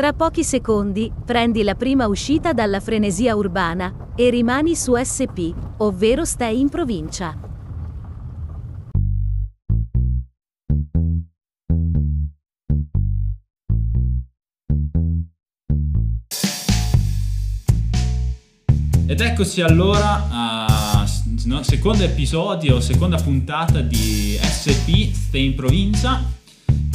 Tra pochi secondi, prendi la prima uscita dalla frenesia urbana e rimani su SP, ovvero stai in provincia. Ed eccoci allora a no, secondo episodio, seconda puntata di SP Stay in provincia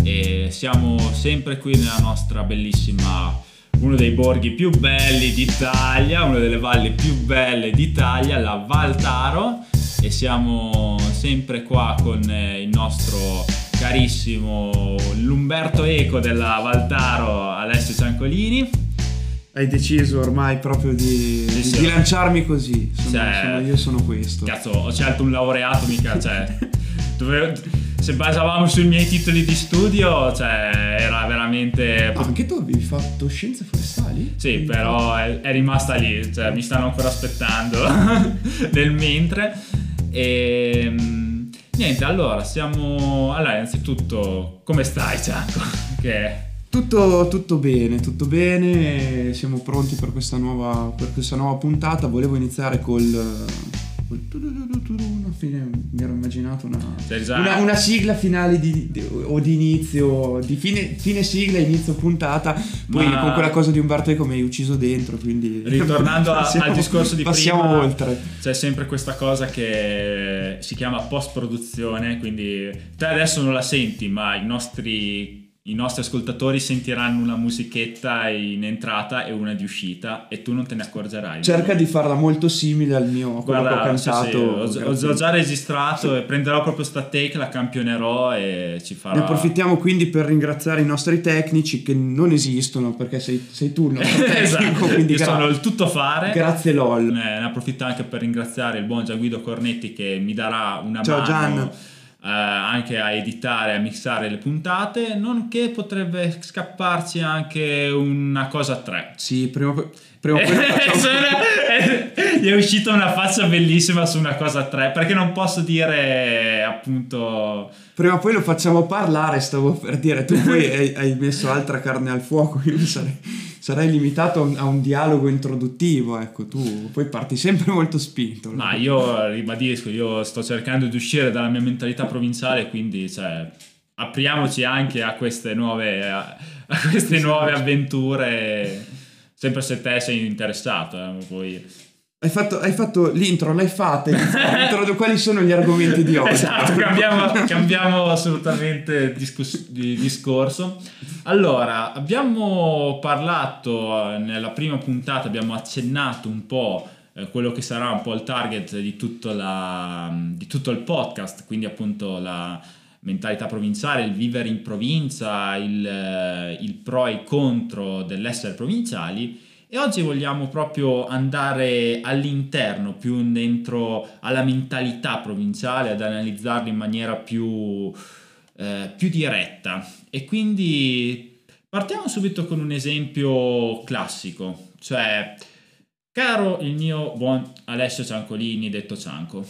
e siamo sempre qui nella nostra bellissima uno dei borghi più belli d'Italia, una delle valli più belle d'Italia, la Valtaro e siamo sempre qua con eh, il nostro carissimo l'Umberto Eco della Valtaro Alessio Ciancolini hai deciso ormai proprio di, Sì, sì. di lanciarmi così. Sono, Cioè- sono- io sono questo. Cazzo, ho scelto un laureato, mica, cioè, dovevo- se basavamo sui miei titoli di studio, cioè, era veramente... Ah, anche tu avevi fatto scienze forestali? Sì, però è, è rimasta lì, cioè, mi stanno ancora aspettando nel mentre. E mm, niente, allora, siamo... Allora, innanzitutto, come stai, Cianco? Che... Tutto, tutto bene, tutto bene, siamo pronti per questa nuova, per questa nuova puntata. Volevo iniziare col... fine- mi ero immaginato una, Sei già- una, una sigla finale di, di- o di inizio, di fine, fine sigla, inizio puntata, poi Ma- con quella cosa di Umberto Eco mi hai ucciso dentro, quindi... Ritornando a- passiamo- al discorso di passiamo prima, oltre. c'è sempre questa cosa che si chiama post-produzione, quindi te adesso non la senti, ma i nostri, i nostri ascoltatori sentiranno una musichetta in entrata e una di uscita e tu non te ne accorgerai. Cerca di farla molto simile al mio, a quello che ho Guarda, sì, cantato. sì, ho, ho- già registrato e prenderò proprio sta take, la campionerò e ci farò... Ne approfittiamo quindi per ringraziare i nostri tecnici che non esistono perché sei, sei tu il nostro tecnico, esatto, quindi io gra- sono il tuttofare. grazie LOL. Ne, ne approfitto anche per ringraziare il buon Gianguido Cornetti che mi darà una Ciao, mano Gian. Eh, anche a editare, a mixare le puntate, nonché potrebbe scapparci anche una cosa a tre. Sì, prima o poi, prima o poi lo facciamo- Sono- Gli è uscita una faccia bellissima su una cosa a tre, perché non posso dire appunto... prima o poi lo facciamo parlare, stavo per dire, tu poi hai, hai messo altra carne al fuoco, io sarei, sarei limitato a un, a un dialogo introduttivo, ecco, tu poi parti sempre molto spinto. Ma io ribadisco, io sto cercando di uscire dalla mia mentalità provinciale, quindi cioè, apriamoci anche a queste nuove, a, a queste nuove avventure, sempre se te sei interessato. eh, poi... Hai fatto, hai fatto l'intro, l'hai fatta, l'intro- quali sono gli argomenti di oggi? Esatto, cambiamo, cambiamo assolutamente discus- di discorso. Allora, abbiamo parlato eh, nella prima puntata, abbiamo accennato un po' eh, quello che sarà un po' il target di tutto, la- di tutto il podcast, quindi appunto la mentalità provinciale, il vivere in provincia, il, eh, il pro e il contro dell'essere provinciali. E oggi vogliamo proprio andare all'interno, più dentro alla mentalità provinciale, ad analizzarla in maniera più, eh, più diretta. E quindi partiamo subito con un esempio classico, cioè, caro il mio buon Alessio Ciancolini, detto Cianco,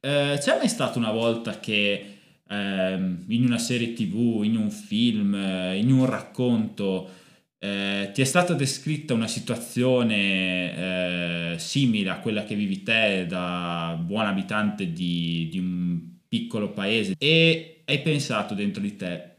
eh, c'è mai stata una volta che ehm, in una serie tv, in un film, eh, in un racconto, eh, ti è stata descritta una situazione eh, simile a quella che vivi te da buon abitante di, di un piccolo paese e hai pensato dentro di te,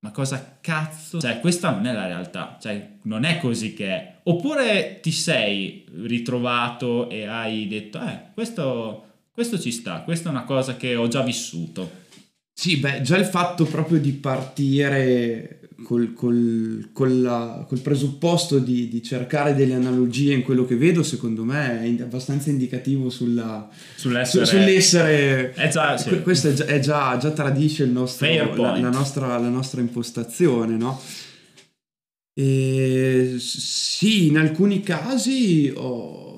ma cosa cazzo? Cioè, questa non è la realtà, cioè, non è così che è. Oppure ti sei ritrovato e hai detto, eh, questo, questo ci sta, questa è una cosa che ho già vissuto. Sì, beh, già il fatto proprio di partire col, col- con la- col presupposto di, di cercare delle analogie in quello che vedo, secondo me è abbastanza indicativo sulla, Sull'essere... su- sull'essere... Eh già, sì. que- Questo è già, è già- già tradisce il nostro- la, la nostra, la nostra impostazione, no? E sì, in alcuni casi ho-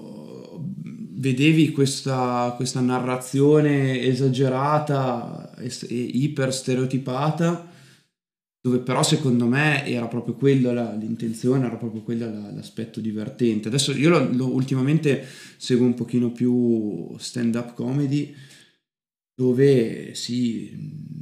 vedevi questa, questa narrazione esagerata e, iper stereotipata, dove però secondo me era proprio quello la- l'intenzione, era proprio quello la- l'aspetto divertente. Adesso io lo- lo- ultimamente seguo un pochino più stand-up comedy dove sì,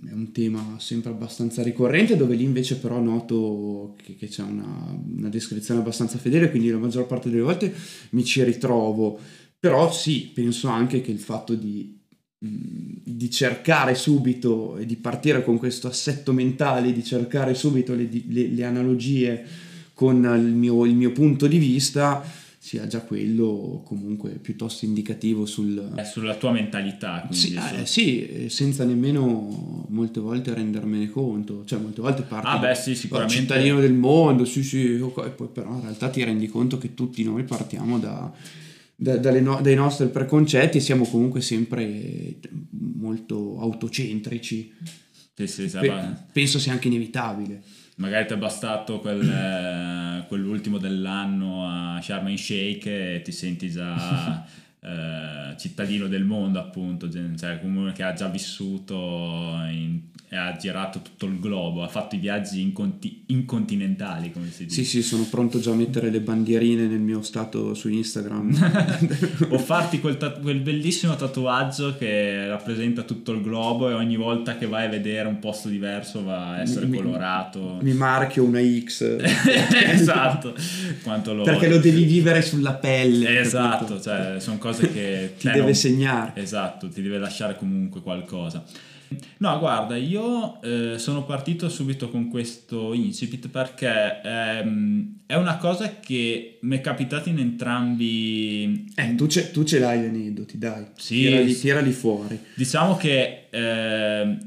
è un tema sempre abbastanza ricorrente, dove lì invece però noto che, che c'è una, una, descrizione abbastanza fedele, quindi la maggior parte delle volte mi ci ritrovo. Però sì, penso anche che il fatto di, di cercare subito e di partire con questo assetto mentale, di cercare subito le, le, le analogie con il mio, il mio punto di vista, sia già quello comunque piuttosto indicativo sul... È sulla tua mentalità. Sì, eh, sì, senza nemmeno molte volte rendermene conto, cioè molte volte parti ah, beh, sì, sicuramente. cittadino del mondo, sì sì, okay, poi però in realtà ti rendi conto che tutti noi partiamo da, da, no, dai nostri preconcetti siamo comunque sempre molto autocentrici. Sì, sì, Pe- penso sia anche inevitabile magari ti è bastato quel, eh, quell'ultimo dell'anno a Sharm el Sheikh e ti senti già eh, cittadino del mondo appunto, cioè come che ha già vissuto in, e ha girato tutto il globo, ha fatto i viaggi inconti- incontinentali, come si dice. Sì, sì, sono pronto già a mettere le bandierine nel mio stato su Instagram. o farti quel, ta- quel, bellissimo tatuaggio che rappresenta tutto il globo e ogni volta che vai a vedere un posto diverso va a essere mi, colorato. Mi marchio una X. esatto, lo... Perché lo devi vivere sulla pelle. Esatto, cioè, sono cose che... ti deve non... segnare. Esatto, ti deve lasciare comunque qualcosa. No, guarda, io eh, sono partito subito con questo incipit perché ehm, è una cosa che mi è capitata in entrambi... Eh, tu ce, tu ce l'hai gli aneddoti, dai. Sì. Tirali, tirali fuori. Diciamo che eh,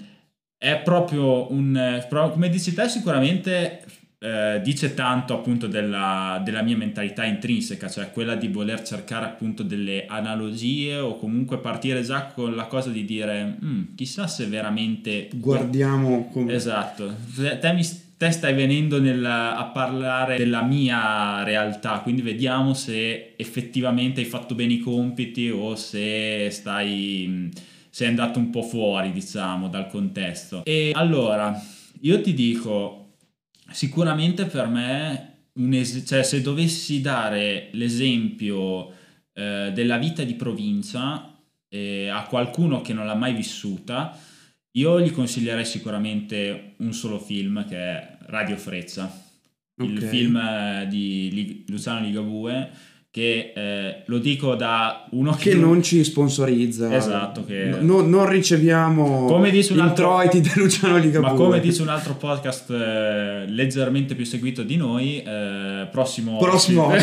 è proprio un... Come dici te, sicuramente eh, dice tanto appunto della, della, mia mentalità intrinseca, cioè quella di voler cercare appunto delle analogie o comunque partire già con la cosa di dire mm, chissà se veramente... Guardiamo come... Esatto, te, mi, te stai venendo nel, a parlare della mia realtà, quindi vediamo se effettivamente hai fatto bene i compiti o se stai... sei andato un po' fuori diciamo dal contesto. E allora, io ti dico sicuramente per me, es- cioè, se dovessi dare l'esempio eh, della vita di provincia eh, a qualcuno che non l'ha mai vissuta, io gli consiglierei sicuramente un solo film che è Radio Frezza, okay. il film eh, di Luciano Ligabue che eh, lo dico da uno che, che non ci sponsorizza. Esatto che no, non riceviamo come dice un introiti altro, da Luciano Ligabue. Ma come dice un altro podcast eh, leggermente più seguito di noi eh, prossimo prossimo.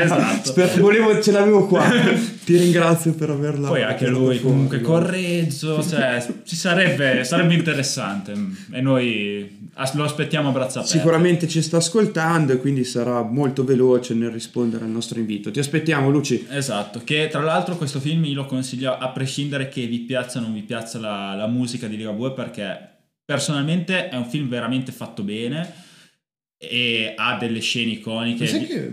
Esatto. Sper- volevo, ce l'avevo qua ti ringrazio per averla poi anche lui comunque correggio cioè, ci sarebbe, sarebbe interessante e noi lo aspettiamo a braccia aperte sicuramente ci sta ascoltando e quindi sarà molto veloce nel rispondere al nostro invito. Ti aspettiamo, Luci. Esatto, che tra l'altro questo film io lo consiglio a prescindere che vi piaccia o non vi piaccia la, la musica di Ligabue perché personalmente è un film veramente fatto bene e ha delle scene iconiche. Ma sai che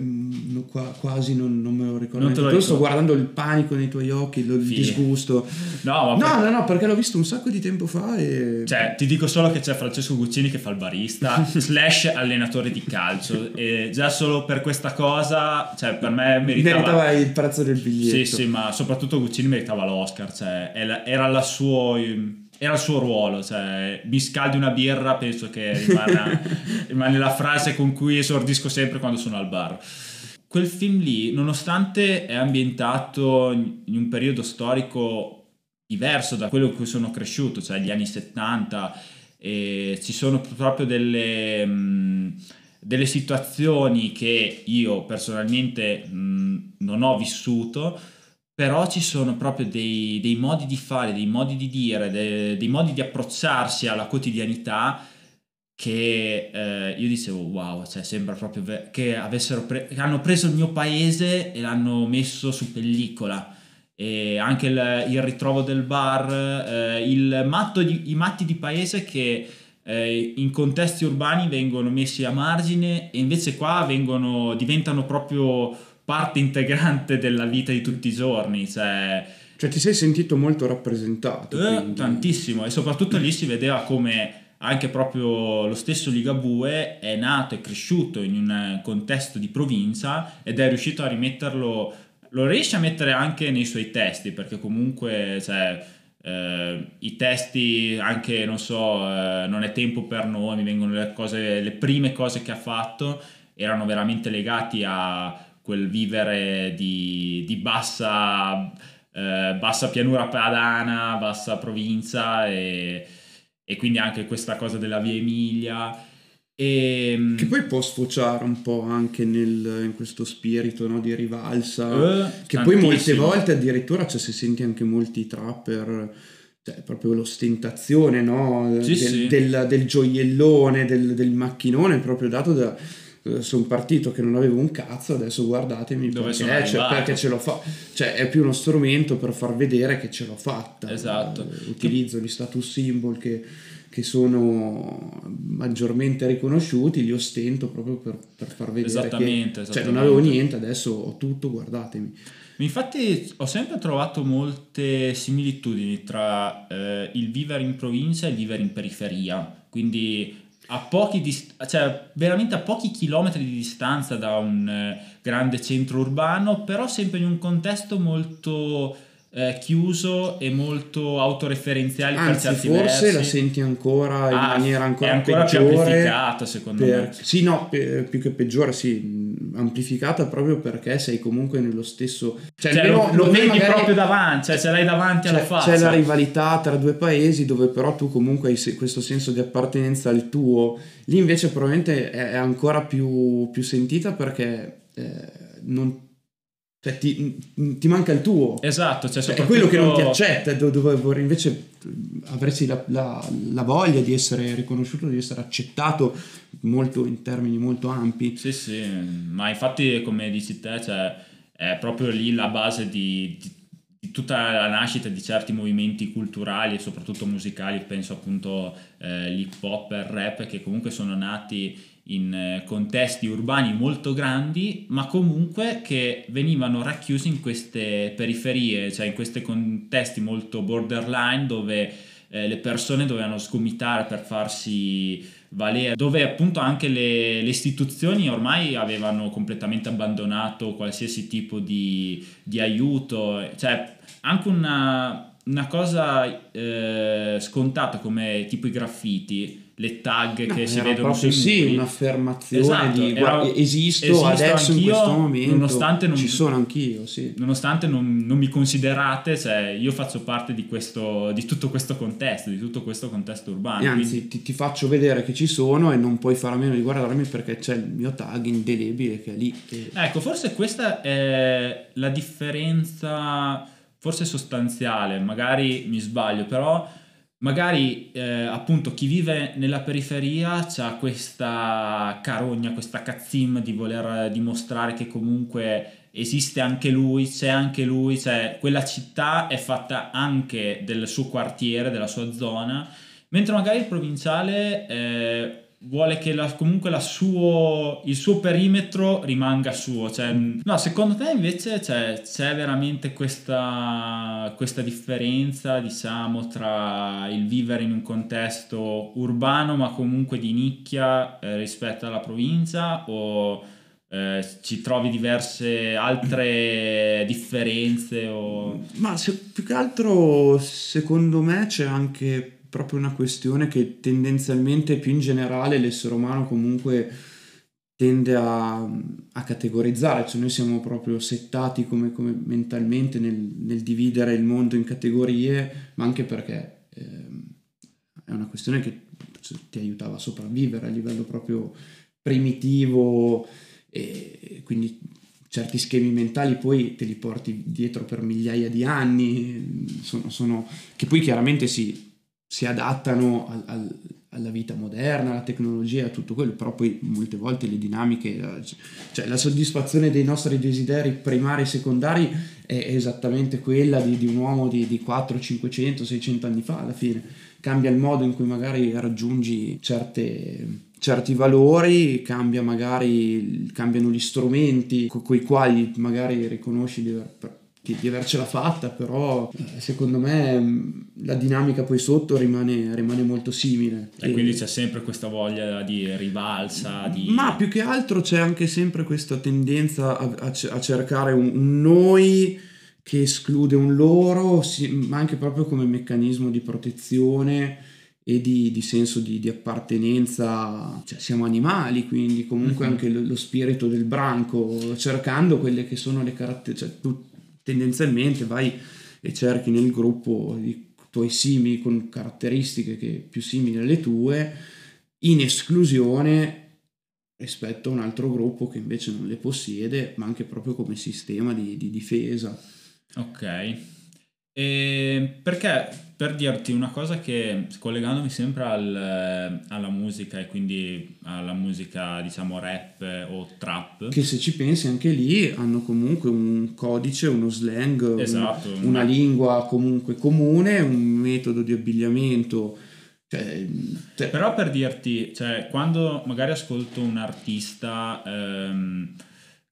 qua, quasi non, non, me lo ricordo. Non te lo ricordo. sto guardando il panico nei tuoi occhi, il Fine. disgusto. No, no, per... no, no, perché l'ho visto un sacco di tempo fa e... Cioè, ti dico solo che c'è Francesco Guccini che fa il barista, slash allenatore di calcio. e già solo per questa cosa, cioè, per me meritava... Meritava il prezzo del biglietto. Sì, sì, ma soprattutto Guccini meritava l'Oscar. Cioè, era la sua era il suo ruolo, cioè mi scaldi una birra, penso che rimane, rimane la frase con cui esordisco sempre quando sono al bar. Quel film lì, nonostante è ambientato in un periodo storico diverso da quello in cui sono cresciuto, cioè gli anni 70, e ci sono proprio delle, mh, delle situazioni che io personalmente mh, non ho vissuto, però ci sono proprio dei, dei, modi di fare, dei modi di dire, dei, dei modi di approcciarsi alla quotidianità che eh, io dicevo wow, cioè sembra proprio ve- che, avessero pre- che hanno preso il mio paese e l'hanno messo su pellicola e anche il, il ritrovo del bar, eh, il matto di, i matti di paese che eh, in contesti urbani vengono messi a margine e invece qua vengono, diventano proprio parte integrante della vita di tutti i giorni. Cioè, cioè ti sei sentito molto rappresentato. Eh, tantissimo e soprattutto lì si vedeva come anche proprio lo stesso Ligabue è nato e cresciuto in un contesto di provincia ed è riuscito a rimetterlo, lo riesce a mettere anche nei suoi testi perché comunque cioè, eh, i testi anche non so eh, non è tempo per noi mi vengono le cose le prime cose che ha fatto erano veramente legati a quel vivere di, di bassa eh, bassa pianura padana bassa provincia e, e quindi anche questa cosa della via Emilia e, ehm, che poi può sfociare un po' anche nel, in questo spirito no, di rivalsa, uh, che poi molte volte addirittura cioè, si senti anche molti trapper, cioè proprio l'ostentazione no? sì, del, sì. Del, del, gioiellone, del, del, macchinone, proprio dato da eh, un partito che non avevo un cazzo, adesso guardatemi Dove perché, cioè, perché ce l'ho fatta. Cioè, è più uno strumento per far vedere che ce l'ho fatta. Esatto. Uh, utilizzo gli status symbol che che sono maggiormente riconosciuti, li ostento proprio per, per far vedere esattamente, che cioè, non avevo niente, adesso ho tutto, guardatemi. Infatti ho sempre trovato molte similitudini tra eh, il vivere in provincia e il vivere in periferia, quindi a pochi dist- cioè veramente a pochi chilometri di distanza da un eh, grande centro urbano, però sempre in un contesto molto eh, chiuso e molto autoreferenziale Anzi, forse versi. la senti ancora in Ah, maniera ancora, è ancora più peggiore amplificata secondo per- me. Sì, no, pe- più che peggiore, sì, amplificata proprio perché sei comunque nello stesso... cioè, almeno- lo, lo vedi magari- proprio davanti cioè ce l'hai davanti alla faccia c'è la rivalità tra due paesi dove però tu comunque hai questo senso di appartenenza al tuo, lì invece probabilmente è, è ancora più, più sentita perché eh, non, cioè ti, ti manca il tuo. esatto cioè, Cioè, è quello che non ti soprattutto- accetta, do- dove vorrei invece avresti la, la- la voglia di essere riconosciuto, di essere accettato molto in termini molto ampi. Sì, sì, ma infatti come dici te, cioè, è proprio lì la base di, di- di tutta la nascita di certi movimenti culturali e soprattutto musicali, penso appunto eh, l'hip hop e il rap, che comunque sono nati in eh, contesti urbani molto grandi, ma comunque che venivano racchiusi in queste periferie, cioè in questi contesti molto borderline dove eh, le persone dovevano sgomitare per farsi valere, dove appunto anche le, le istituzioni ormai avevano completamente abbandonato qualsiasi tipo di, di aiuto, cioè anche una, una cosa eh, scontata come tipo i graffiti, le tag No, che si era vedono proprio sui sì, muri. un'affermazione Esatto, di era- guarda, esisto, esisto adesso in questo momento, nonostante non- ci sono anch'io, sì. nonostante non, non mi considerate, cioè io faccio parte di, questo, di tutto questo contesto, di tutto questo contesto urbano. E anzi, quindi- ti, ti faccio vedere che ci sono e non puoi fare a meno di guardarmi perché c'è il mio tag indelebile che è lì. E- Ecco, forse questa è la differenza, forse sostanziale, magari mi sbaglio, però magari eh, appunto chi vive nella periferia ha questa carogna, questa cazzim di voler dimostrare che comunque esiste anche lui, c'è anche lui, cioè quella città è fatta anche del suo quartiere, della sua zona, mentre magari il provinciale eh, vuole che la- comunque la suo, il suo perimetro rimanga suo. Cioè, no, secondo te invece c'è, c'è veramente questa, questa differenza, diciamo, tra il vivere in un contesto urbano ma comunque di nicchia eh, rispetto alla provincia o eh, ci trovi diverse altre differenze o... Ma se- più che altro, secondo me, c'è anche proprio una questione che tendenzialmente, più in generale, l'essere umano comunque tende a, a categorizzare, cioè noi siamo proprio settati come, come mentalmente nel, nel dividere il mondo in categorie, ma anche perché ehm, è una questione che ti aiutava a sopravvivere a livello proprio primitivo e quindi certi schemi mentali poi te li porti dietro per migliaia di anni, sono, sono- che poi chiaramente si, si adattano al- al- alla vita moderna, alla tecnologia, a tutto quello, però poi molte volte le dinamiche, eh, cioè la soddisfazione dei nostri desideri primari e secondari è esattamente quella di, di un uomo di, di 4, 500, 600 anni fa alla fine. Cambia il modo in cui magari raggiungi certe, certi valori, cambia magari, cambiano gli strumenti con i quali magari riconosci di, aver- di- di avercela fatta, però eh, secondo me mh, la dinamica poi sotto rimane, rimane molto simile. E quindi c'è sempre questa voglia di rivalsa, di... Ma più che altro c'è anche sempre questa tendenza a, a a cercare un, un noi che esclude un loro, sì, ma anche proprio come meccanismo di protezione e di, di senso di, di, appartenenza, cioè siamo animali, quindi comunque mm-hmm. anche lo, lo, spirito del branco, cercando quelle che sono le caratteristiche, cioè tendenzialmente vai e cerchi nel gruppo i tuoi simili con caratteristiche che più simili alle tue, in esclusione rispetto a un altro gruppo che invece non le possiede, ma anche proprio come sistema di, di difesa. Ok. E perché per dirti una cosa che collegandomi sempre al, alla musica e quindi alla musica diciamo rap o trap. Che se ci pensi anche lì hanno comunque un codice uno slang esatto, un, una lingua comunque comune un metodo di abbigliamento cioè, cioè... però per dirti cioè, quando magari ascolto un artista ehm,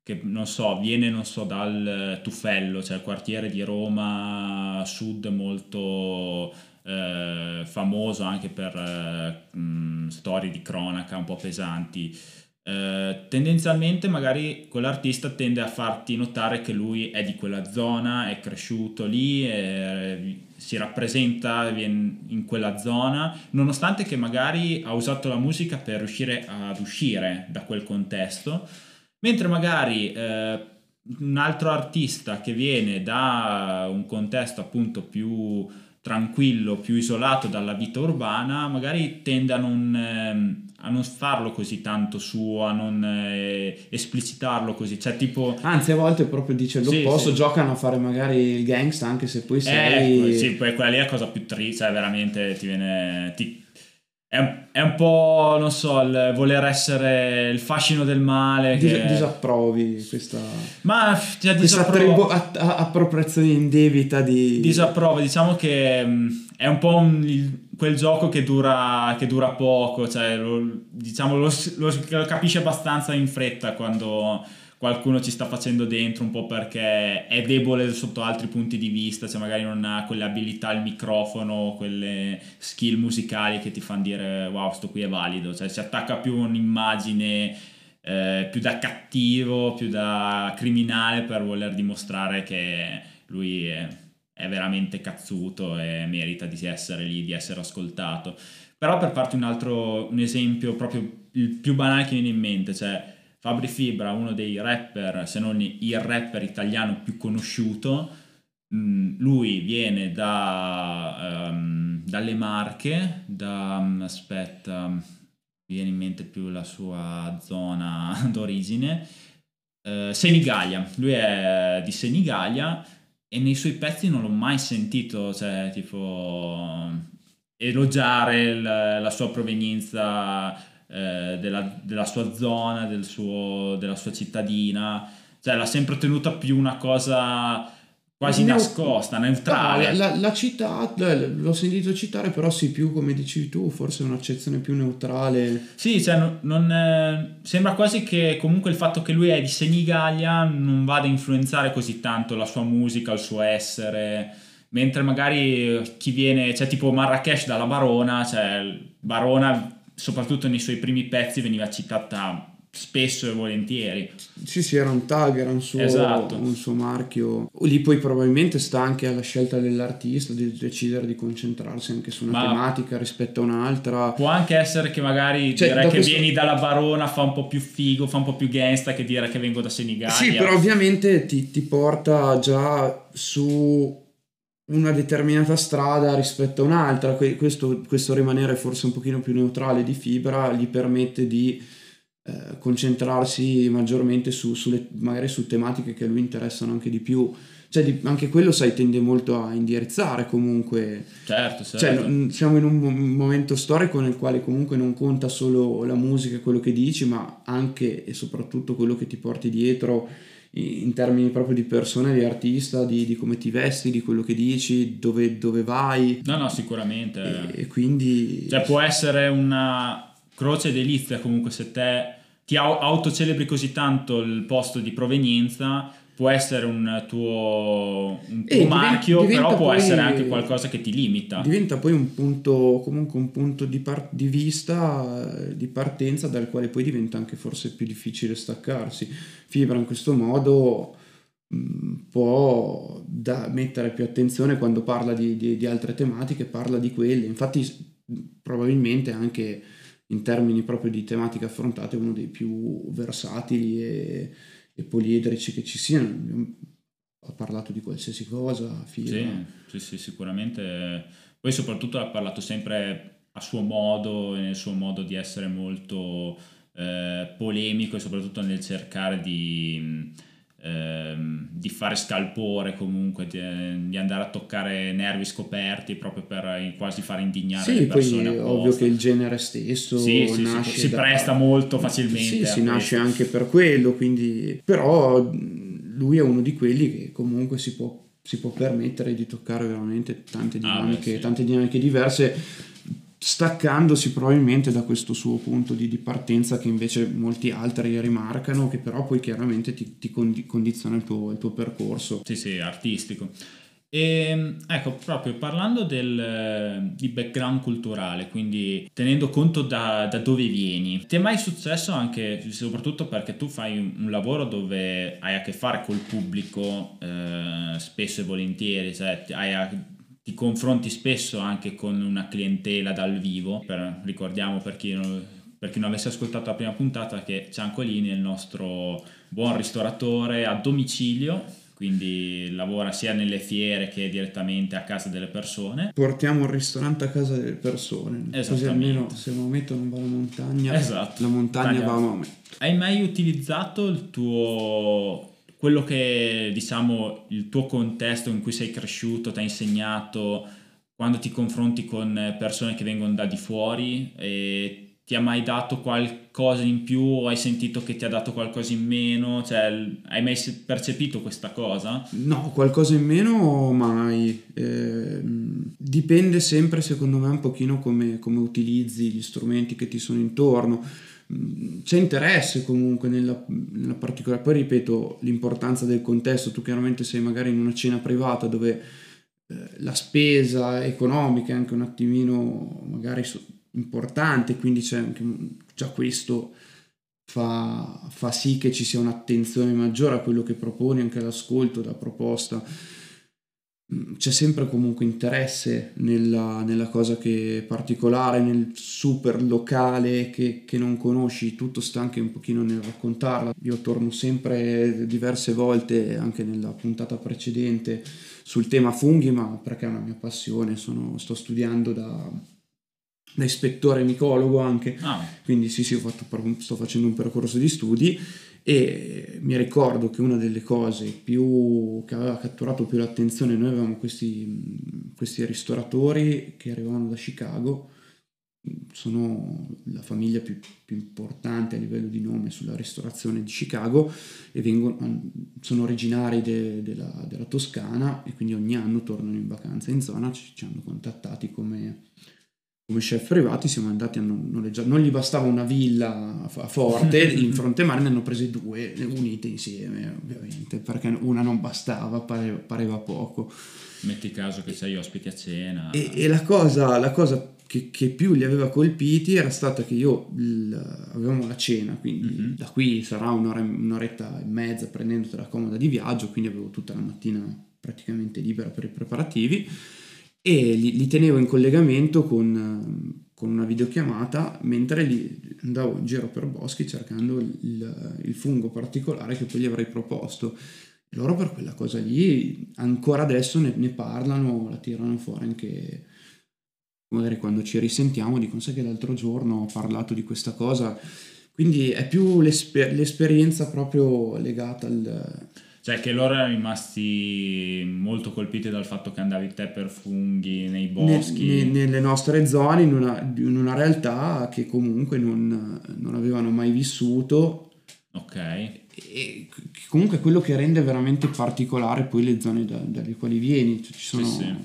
che non so, viene non so, dal Tuffello, cioè il quartiere di Roma Sud molto eh, famoso anche per eh, mh, storie di cronaca un po' pesanti. Eh, tendenzialmente magari quell'artista tende a farti notare che lui è di quella zona, è cresciuto lì, è, si rappresenta in quella zona, nonostante che magari ha usato la musica per riuscire ad uscire da quel contesto Mentre magari eh, un altro artista che viene da un contesto appunto più tranquillo, più isolato dalla vita urbana, magari tende a non, eh, a non farlo così tanto suo, a non eh, esplicitarlo così, cioè tipo... Anzi a volte proprio dice l'opposto, sì, sì. giocano a fare magari il gangsta anche se poi sei... Eh, sì, poi quella lì è la cosa più triste, cioè veramente ti viene... Ti, è, è, un po', non so, il voler essere il fascino del male. Dis- che... Disapprovi questa, Ma, cioè, questa tribu- a- a- appropriazione indebita di... Disapprovo, diciamo che mm, è un po' un, il, quel gioco che dura, che dura poco, cioè lo, diciamo lo, lo, lo capisce abbastanza in fretta quando qualcuno ci sta facendo dentro un po' perché è debole sotto altri punti di vista, cioè magari non ha quelle abilità al microfono, quelle skill musicali che ti fanno dire wow, sto qui è valido, cioè si attacca più a un'immagine eh, più da cattivo, più da criminale per voler dimostrare che lui è, è veramente cazzuto e merita di essere lì, di essere ascoltato. Però per farti un altro un esempio proprio il più banale che viene in mente, cioè Fabri Fibra, uno dei rapper, se non il rapper italiano più conosciuto, mm, lui viene da, um, dalle Marche, da, um, aspetta, viene in mente più la sua zona d'origine, uh, Senigallia, lui è di Senigallia e nei suoi pezzi non l'ho mai sentito, cioè tipo elogiare la, la sua provenienza eh, della, della, sua zona, del suo, della sua cittadina, cioè l'ha sempre tenuta più una cosa quasi ne nascosta, neutrale. No, la, la città, l'ho sentito citare, però sì, più come dici tu, forse un'accezione più neutrale. Sì, cioè non, non è, sembra quasi che comunque il fatto che lui è di Senigallia non vada a influenzare così tanto la sua musica, il suo essere, mentre magari chi viene, cioè tipo Marrakesh dalla Barona, cioè Barona soprattutto nei suoi primi pezzi veniva citata spesso e volentieri. Sì, sì, era un tag, era un suo, esatto. un suo marchio. Lì poi probabilmente sta anche alla scelta dell'artista di decidere di concentrarsi anche su una Ma tematica rispetto a un'altra. Può anche essere che magari cioè, dire che questo... vieni dalla Barona fa un po' più figo, fa un po' più gangsta che dire che vengo da Senigallia. Sì, però ovviamente ti, ti porta già su una determinata strada rispetto a un'altra, questo, questo, rimanere forse un pochino più neutrale di fibra gli permette di eh, concentrarsi maggiormente su, sulle, magari su tematiche che a lui interessano anche di più. Cioè, di, anche quello, sai, tende molto a indirizzare comunque. Certo, certo. Cioè, siamo in un momento storico nel quale comunque non conta solo la musica, quello che dici, ma anche e soprattutto quello che ti porti dietro in termini proprio di persona, di artista, di, di, come ti vesti, di quello che dici, dove, dove vai. No, no, sicuramente. E, e, quindi... Cioè può essere una croce delizia comunque se te ti autocelebri così tanto il posto di provenienza può essere un tuo, un tuo marchio, diventa però può poi, essere anche qualcosa che ti limita. Diventa poi un punto, comunque un punto di, par- di, vista, di partenza dal quale poi diventa anche forse più difficile staccarsi. Fibra in questo modo mh, può da mettere più attenzione quando parla di, di, di altre tematiche, parla di quelle. Infatti probabilmente anche in termini proprio di tematiche affrontate uno dei più versatili e, e poliedrici che ci siano. Ha parlato di qualsiasi cosa, fila. Sì, sì, sì, sicuramente. Poi soprattutto ha parlato sempre a suo modo e nel suo modo di essere molto eh, polemico e soprattutto nel cercare di ehm, di fare scalpore comunque, di, di, andare a toccare nervi scoperti proprio per quasi fare indignare sì, le persone. Poi, ovvio che il genere stesso sì, sì, si, si da... presta molto facilmente. Sì, si nasce anche per quello, quindi... però lui è uno di quelli che comunque si può, si può permettere di toccare veramente tante dinamiche, ah, beh, sì. tante dinamiche diverse staccandosi probabilmente da questo suo punto di, di, partenza che invece molti altri rimarcano, che però poi chiaramente ti, ti condiziona il tuo, il tuo, percorso. Sì, sì, artistico. E ehm, ecco, proprio parlando del, di background culturale, quindi tenendo conto da, da, dove vieni, ti è mai successo anche, soprattutto perché tu fai un, lavoro dove hai a che fare col pubblico eh, spesso e volentieri, cioè hai a ti confronti spesso anche con una clientela dal vivo, per, ricordiamo per chi, non, per chi non avesse ascoltato la prima puntata che Ciancolini è il nostro buon ristoratore a domicilio, quindi lavora sia nelle fiere che direttamente a casa delle persone. Portiamo il ristorante a casa delle persone, così almeno se Maometto non va alla montagna, esatto. la montagna va a Maometto. Hai mai utilizzato il tuo quello che diciamo il tuo contesto in cui sei cresciuto ti ha insegnato quando ti confronti con persone che vengono da di fuori e ti ha mai dato qualcosa in più o hai sentito che ti ha dato qualcosa in meno? Cioè, hai mai percepito questa cosa? No, qualcosa in meno mai. Eh, dipende sempre, secondo me, un pochino come, come utilizzi gli strumenti che ti sono intorno c'è interesse comunque nella, nella particolare, poi ripeto l'importanza del contesto, tu chiaramente sei magari in una cena privata dove eh, la spesa economica è anche un attimino magari importante, quindi c'è anche già questo fa, fa sì che ci sia un'attenzione maggiore a quello che proponi, anche all'ascolto della proposta c'è sempre comunque interesse nella, nella, cosa che è particolare, nel super locale che, che, non conosci, tutto sta anche un pochino nel raccontarla. Io torno sempre diverse volte, anche nella puntata precedente, sul tema funghi, ma perché è una mia passione, sono, sto studiando da, da ispettore micologo anche, ah. quindi sì sì fatto, sto facendo un percorso di studi e mi ricordo che una delle cose più, che aveva catturato più l'attenzione, noi avevamo questi, questi ristoratori che arrivavano da Chicago, sono la famiglia più, più, importante a livello di nome sulla ristorazione di Chicago e vengono, sono originari de, de la, della Toscana e quindi ogni anno tornano in vacanza in zona, ci, ci hanno contattati come come chef privati siamo andati a noleggiare, non gli bastava una villa a Forte, in fronte mare ne hanno prese due, unite insieme ovviamente, perché una non bastava, pareva, pareva poco. Metti caso che sei ospiti a cena. E, e la cosa, la cosa che, che, più li aveva colpiti era stata che io il, avevamo la cena, quindi mm-hmm. da qui sarà un'ora, un'oretta e mezza prendendo la comoda di viaggio, quindi avevo tutta la mattina praticamente libera per i preparativi e li, li tenevo in collegamento con, con, una videochiamata mentre li andavo in giro per boschi cercando il, il fungo particolare che poi gli avrei proposto. Loro per quella cosa lì ancora adesso ne, ne parlano, la tirano fuori anche magari quando ci risentiamo dicono sai che l'altro giorno ho parlato di questa cosa quindi è più l'esper- l'esperienza proprio legata al, cioè che loro erano rimasti molto colpiti dal fatto che andavi te per funghi nei boschi. Ne, ne, nelle nostre zone, in una, in una, realtà che comunque non, non avevano mai vissuto. Ok. E comunque quello che rende veramente particolare poi le zone da, dalle quali vieni. Cioè, ci sono... Sì, sì.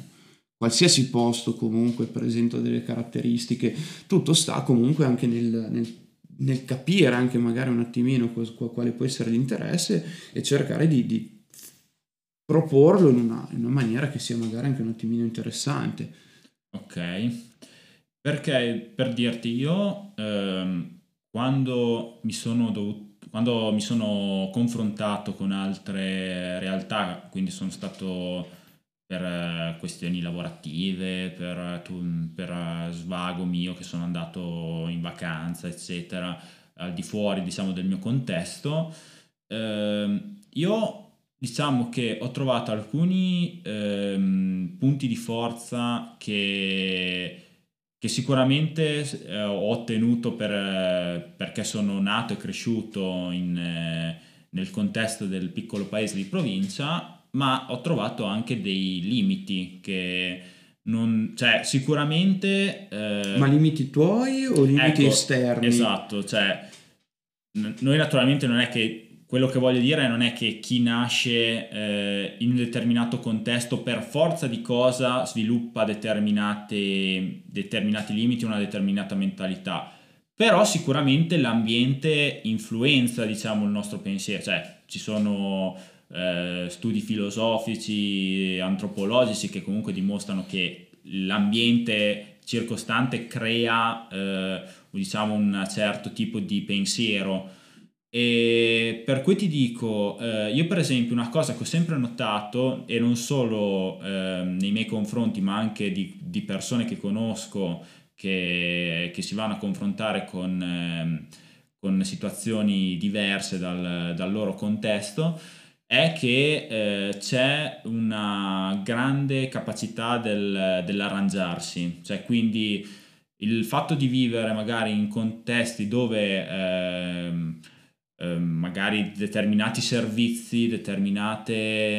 Qualsiasi posto comunque presenta delle caratteristiche, tutto sta comunque anche nel, nel nel capire anche magari un attimino quale può essere l'interesse e cercare di, di proporlo in una, in una, maniera che sia magari anche un attimino interessante. Ok, perché per dirti io, ehm, quando mi sono dovuto, quando mi sono confrontato con altre realtà, quindi sono stato per eh, questioni lavorative, per, per svago mio che sono andato in vacanza, eccetera, al di fuori diciamo del mio contesto, eh, io diciamo che ho trovato alcuni ehm, punti di forza che, che sicuramente eh, ho ottenuto per, perché sono nato e cresciuto in, eh, nel contesto del piccolo paese di provincia, ma ho trovato anche dei limiti che non, cioè sicuramente... Eh, ma limiti tuoi o limiti ecco, esterni? Esatto, cioè noi naturalmente non è che quello che voglio dire non è che chi nasce eh, in un determinato contesto per forza di cosa sviluppa determinati limiti, una determinata mentalità, però sicuramente l'ambiente influenza diciamo, il nostro pensiero, cioè ci sono eh, studi filosofici, antropologici che comunque dimostrano che l'ambiente circostante crea eh, diciamo, un certo tipo di pensiero. E per cui ti dico, eh, io per esempio una cosa che ho sempre notato, e non solo eh, nei miei confronti, ma anche di, di persone che conosco che, che, si vanno a confrontare con, eh, con situazioni diverse dal, dal, loro contesto, è che eh, c'è una grande capacità del, dell'arrangiarsi, cioè quindi il fatto di vivere magari in contesti dove ehm, Ehm, magari determinati servizi, determinate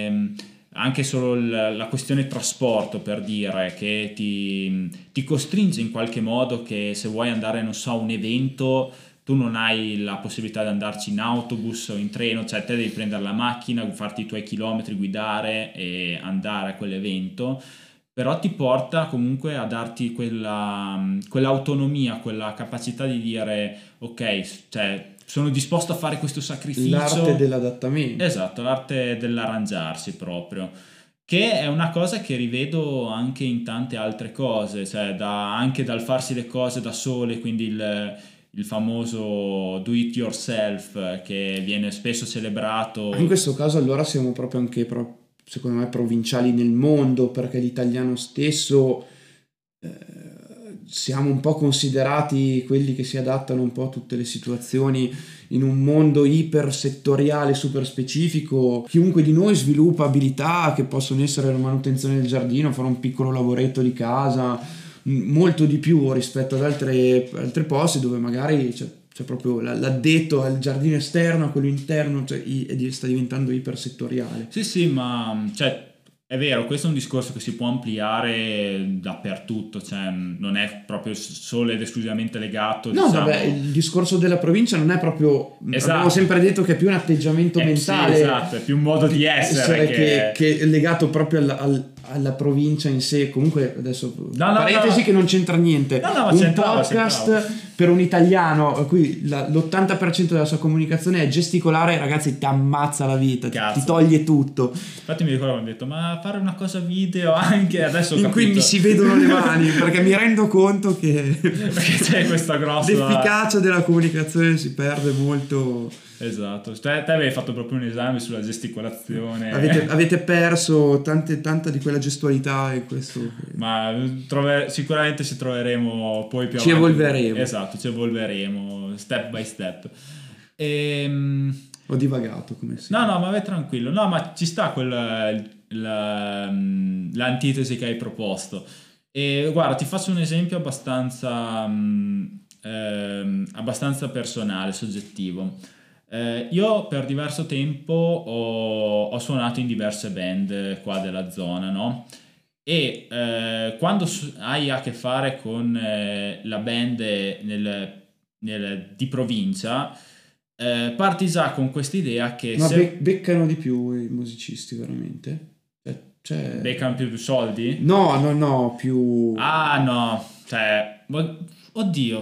ehm, anche solo la, la questione trasporto per dire che ti, ti, costringe in qualche modo che se vuoi andare non so a un evento tu non hai la possibilità di andarci in autobus o in treno cioè te devi prendere la macchina farti i tuoi chilometri guidare e andare a quell'evento però ti porta comunque a darti quella, quell'autonomia quella capacità di dire ok cioè sono disposto a fare questo sacrificio. L'arte dell'adattamento. Esatto, l'arte dell'arrangiarsi proprio. Che è una cosa che rivedo anche in tante altre cose, cioè da, anche dal farsi le cose da sole, quindi il, il famoso do it yourself che viene spesso celebrato. In questo caso allora siamo proprio anche, secondo me, provinciali nel mondo, perché l'italiano stesso... Eh, siamo un po' considerati quelli che si adattano un po' a tutte le situazioni in un mondo ipersettoriale, super specifico. Chiunque di noi sviluppa abilità che possono essere la manutenzione del giardino, fare un piccolo lavoretto di casa, molto di più rispetto ad altre, altre posti dove magari c'è, c'è proprio l'addetto al giardino esterno, a quello interno, cioè, sta diventando ipersettoriale. Sì, sì, ma cioè, è vero, questo è un discorso che si può ampliare dappertutto, cioè non è proprio solo ed esclusivamente legato. No, diciamo... vabbè, il discorso della provincia non è proprio. Esatto. Abbiamo sempre detto che è più un atteggiamento eh, mentale. Sì, esatto, è più un modo di essere. Che, che... che è legato proprio al, al, alla provincia in sé. Comunque, adesso no, no, parentesi no. che non c'entra niente. Un c'entrava, podcast c'entrava. per un italiano, qui la, l'80% della sua comunicazione è gesticolare, ragazzi, ti ammazza la vita, ti, ti, toglie tutto. Infatti, mi ricordo che ho detto, ma fare una cosa video anche adesso. In cui mi si vedono le mani, perché mi rendo conto che. perché c'è questa grossa. L'efficacia della comunicazione si perde molto Esatto, te, te, avevi fatto proprio un esame sulla gesticolazione. Avete, avete perso tante, tanta di quella gestualità in questo. Ma trove, sicuramente ci troveremo poi più ci avanti. Ci evolveremo. Esatto, ci evolveremo step by step. E, ehm, Ho divagato come si. No, no, ma vai tranquillo. No, ma ci sta quel, la, l'antitesi che hai proposto. E guarda, ti faccio un esempio abbastanza, eh, abbastanza personale, soggettivo. Eh, io per diverso tempo ho, ho, suonato in diverse band qua della zona, no? E eh, quando hai a che fare con eh, la band nel, nel, di provincia, eh, parti già con quest'idea che... Ma se... be- beccano di più i musicisti veramente? Cioè, cioè... Beccano più soldi? No, no, no, più... Ah no, cioè... Oddio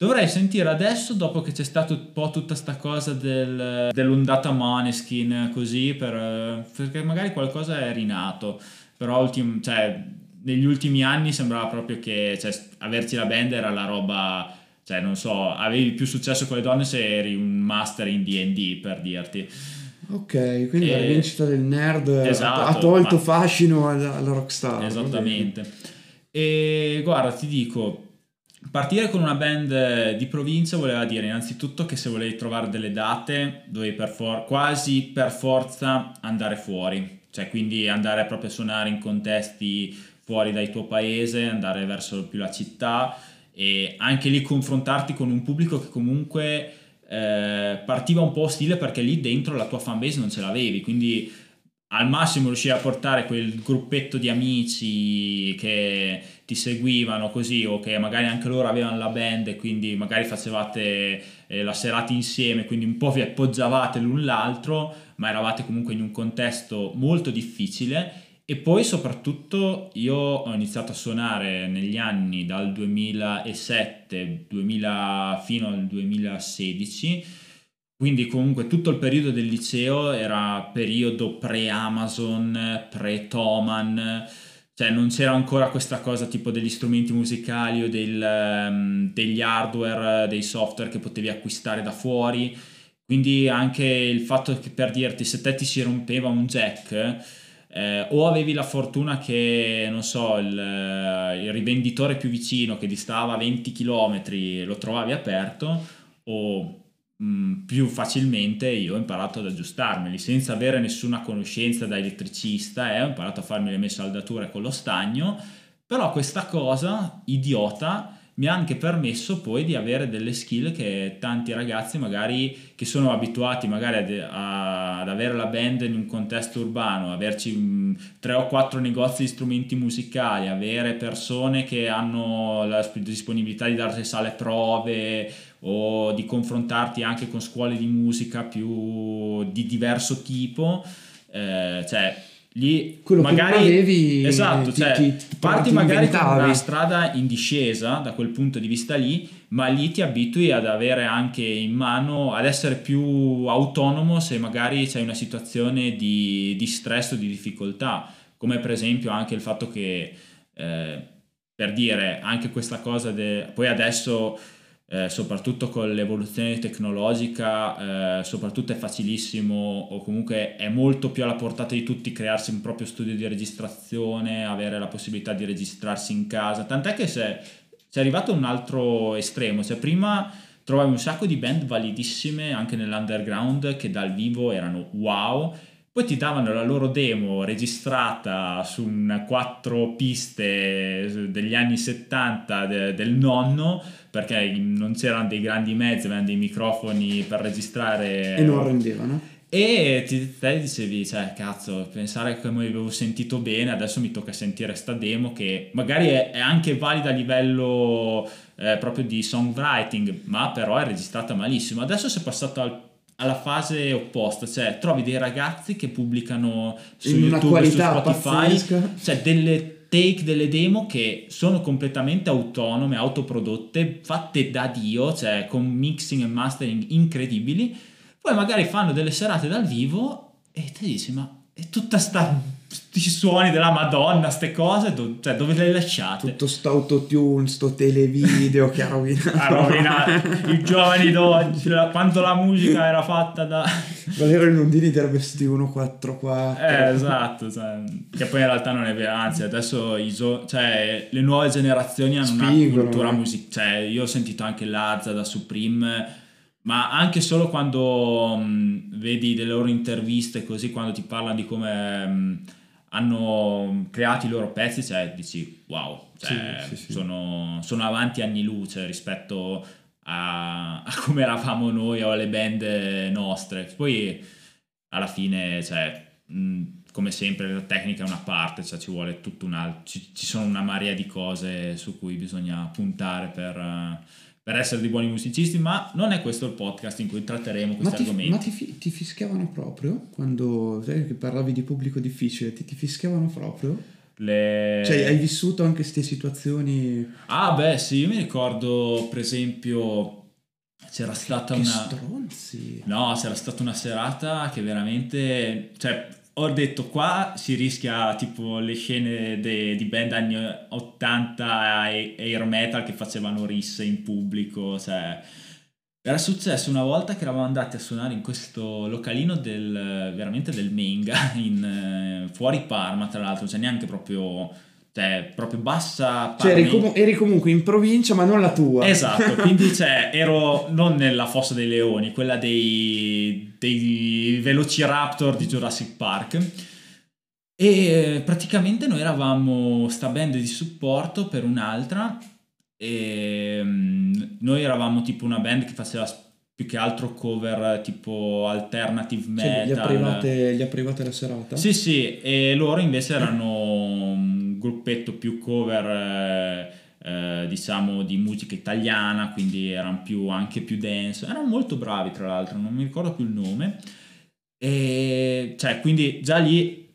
Dovrei sentire adesso, dopo che c'è stata un po' tutta sta cosa del, dell'ondata Moneskin, così, per, perché magari qualcosa è rinato, però ultim, cioè, negli ultimi anni sembrava proprio che cioè, averci la band era la roba cioè non so, avevi più successo con le donne se eri un master in D&D per dirti. Ok, quindi E- la rivincita del nerd Esatto, ha tolto ma- fascino alla, alla rockstar. Esattamente. E guarda, ti dico, partire con una band di provincia voleva dire innanzitutto che se volevi trovare delle date dovevi per for- quasi per forza andare fuori, cioè quindi andare proprio a suonare in contesti fuori dal tuo paese, andare verso più la città e anche lì confrontarti con un pubblico che comunque eh, partiva un po' ostile perché lì dentro la tua fanbase non ce l'avevi, quindi al massimo riuscivi a portare quel gruppetto di amici che ti seguivano così o che magari anche loro avevano la band e quindi magari facevate eh, la serata insieme, quindi un po' vi appoggiavate l'un l'altro, ma eravate comunque in un contesto molto difficile. E poi soprattutto io ho iniziato a suonare negli anni dal 2007 2000 fino al 2016 quindi comunque tutto il periodo del liceo era periodo pre-Amazon, pre-Toman, cioè non c'era ancora questa cosa tipo degli strumenti musicali o del, ehm, degli hardware, dei software che potevi acquistare da fuori. Quindi anche il fatto che per dirti se te ti si rompeva un jack, eh, o avevi la fortuna che, non so, il, il rivenditore più vicino che distava 20 km lo trovavi aperto, o mh, più facilmente io ho imparato ad aggiustarmeli senza avere nessuna conoscenza da elettricista e ho imparato a farmi le mie saldature con lo stagno però questa cosa idiota mi ha anche permesso poi di avere delle skill che tanti ragazzi magari che sono abituati magari ad, a- ad avere la band in un contesto urbano, averci mm, tre o quattro negozi di strumenti musicali, avere persone che hanno la sp- disponibilità di darti sale prove o di confrontarti anche con scuole di musica più di diverso tipo, eh, cioè lì Quello che magari avevi, esatto, ti- cioè, ti- ti- parti ti magari con inventavi. una strada in discesa da quel punto di vista lì, ma lì ti abitui ad avere anche in mano, ad essere più autonomo se magari c'è una situazione di, di stress o di difficoltà, come per esempio anche il fatto che, eh, per dire, anche questa cosa, de- poi adesso... eh, soprattutto con l'evoluzione tecnologica, eh, soprattutto è facilissimo o comunque è molto più alla portata di tutti crearsi un proprio studio di registrazione, avere la possibilità di registrarsi in casa, tant'è che c'è arrivato a un altro estremo, cioè prima trovavi un sacco di band validissime anche nell'underground che dal vivo erano wow, poi ti davano la loro demo registrata su un quattro piste degli anni 70 de- del nonno perché non c'erano dei grandi mezzi, avevano dei microfoni per registrare E non rendevano. e ti, te dicevi, cioè, cazzo, pensare che mi avevo sentito bene, adesso mi tocca sentire sta demo che magari è, è anche valida a livello eh, proprio di songwriting, ma però è registrata malissimo. Adesso si è passato al- alla fase opposta, cioè trovi dei ragazzi che pubblicano su In YouTube, su qualità Spotify, pazzesca. cioè delle take, delle demo che sono completamente autonome, autoprodotte, fatte da Dio, cioè con mixing e mastering incredibili. Poi magari fanno delle serate dal vivo e te dici, ma è tutta sta sti suoni della Madonna, ste cose, do- cioè dove le hai lasciate? Tutto sto autotune, sto televideo che ha rovinato. A rovinare i giovani d'oggi, quando la musica era fatta da... Valerio Lundini direbbe sti 144. Eh, esatto, cioè, che poi in realtà non è vero, anzi adesso i gio- cioè, le nuove generazioni hanno una Spingono, cultura eh. musicale, cioè io ho sentito anche Lazza da Supreme, ma anche solo quando mh, vedi delle loro interviste così, quando ti parlano di come mh, hanno creato i loro pezzi, cioè dici wow, cioè, Sì, sì. Sono, sono avanti anni luce rispetto a, a come eravamo noi o alle band nostre. Poi alla fine, cioè, mh, come sempre, la tecnica è una parte, cioè ci vuole tutto un altro, ci, ci sono una marea di cose su cui bisogna puntare per, per essere dei buoni musicisti, ma non è questo il podcast in cui tratteremo Ma, questi ti, argomenti. ma ti, ti fischiavano proprio quando sai che parlavi di pubblico difficile? Ti, ti fischiavano proprio? Le- Cioè, hai vissuto anche queste situazioni Ah, beh, sì, io mi ricordo, per esempio, c'era stata che una... stronzi. No, c'era stata una serata che veramente, cioè, ho detto qua si rischia tipo le scene de- di band anni 80 e air metal che facevano risse in pubblico, cioè era successo una volta che eravamo andati a suonare in questo localino del veramente del Menga in, eh, fuori Parma tra l'altro, cioè neanche proprio cioè proprio bassa Cioè eri, comu- eri comunque in provincia ma non la tua. Esatto, quindi cioè, ero non nella fossa dei leoni, quella dei, dei Velociraptor di Jurassic Park. E praticamente noi eravamo sta band di supporto per un'altra e mm, noi eravamo tipo una band che faceva più che altro cover tipo alternative Cioè, gli, metal. aprivate, gli aprivate la serata? Sì, sì, e loro invece erano gruppetto più cover, eh, eh, diciamo, di musica italiana, quindi erano più, anche più dance. Erano molto bravi, tra l'altro, non mi ricordo più il nome. E cioè, quindi già lì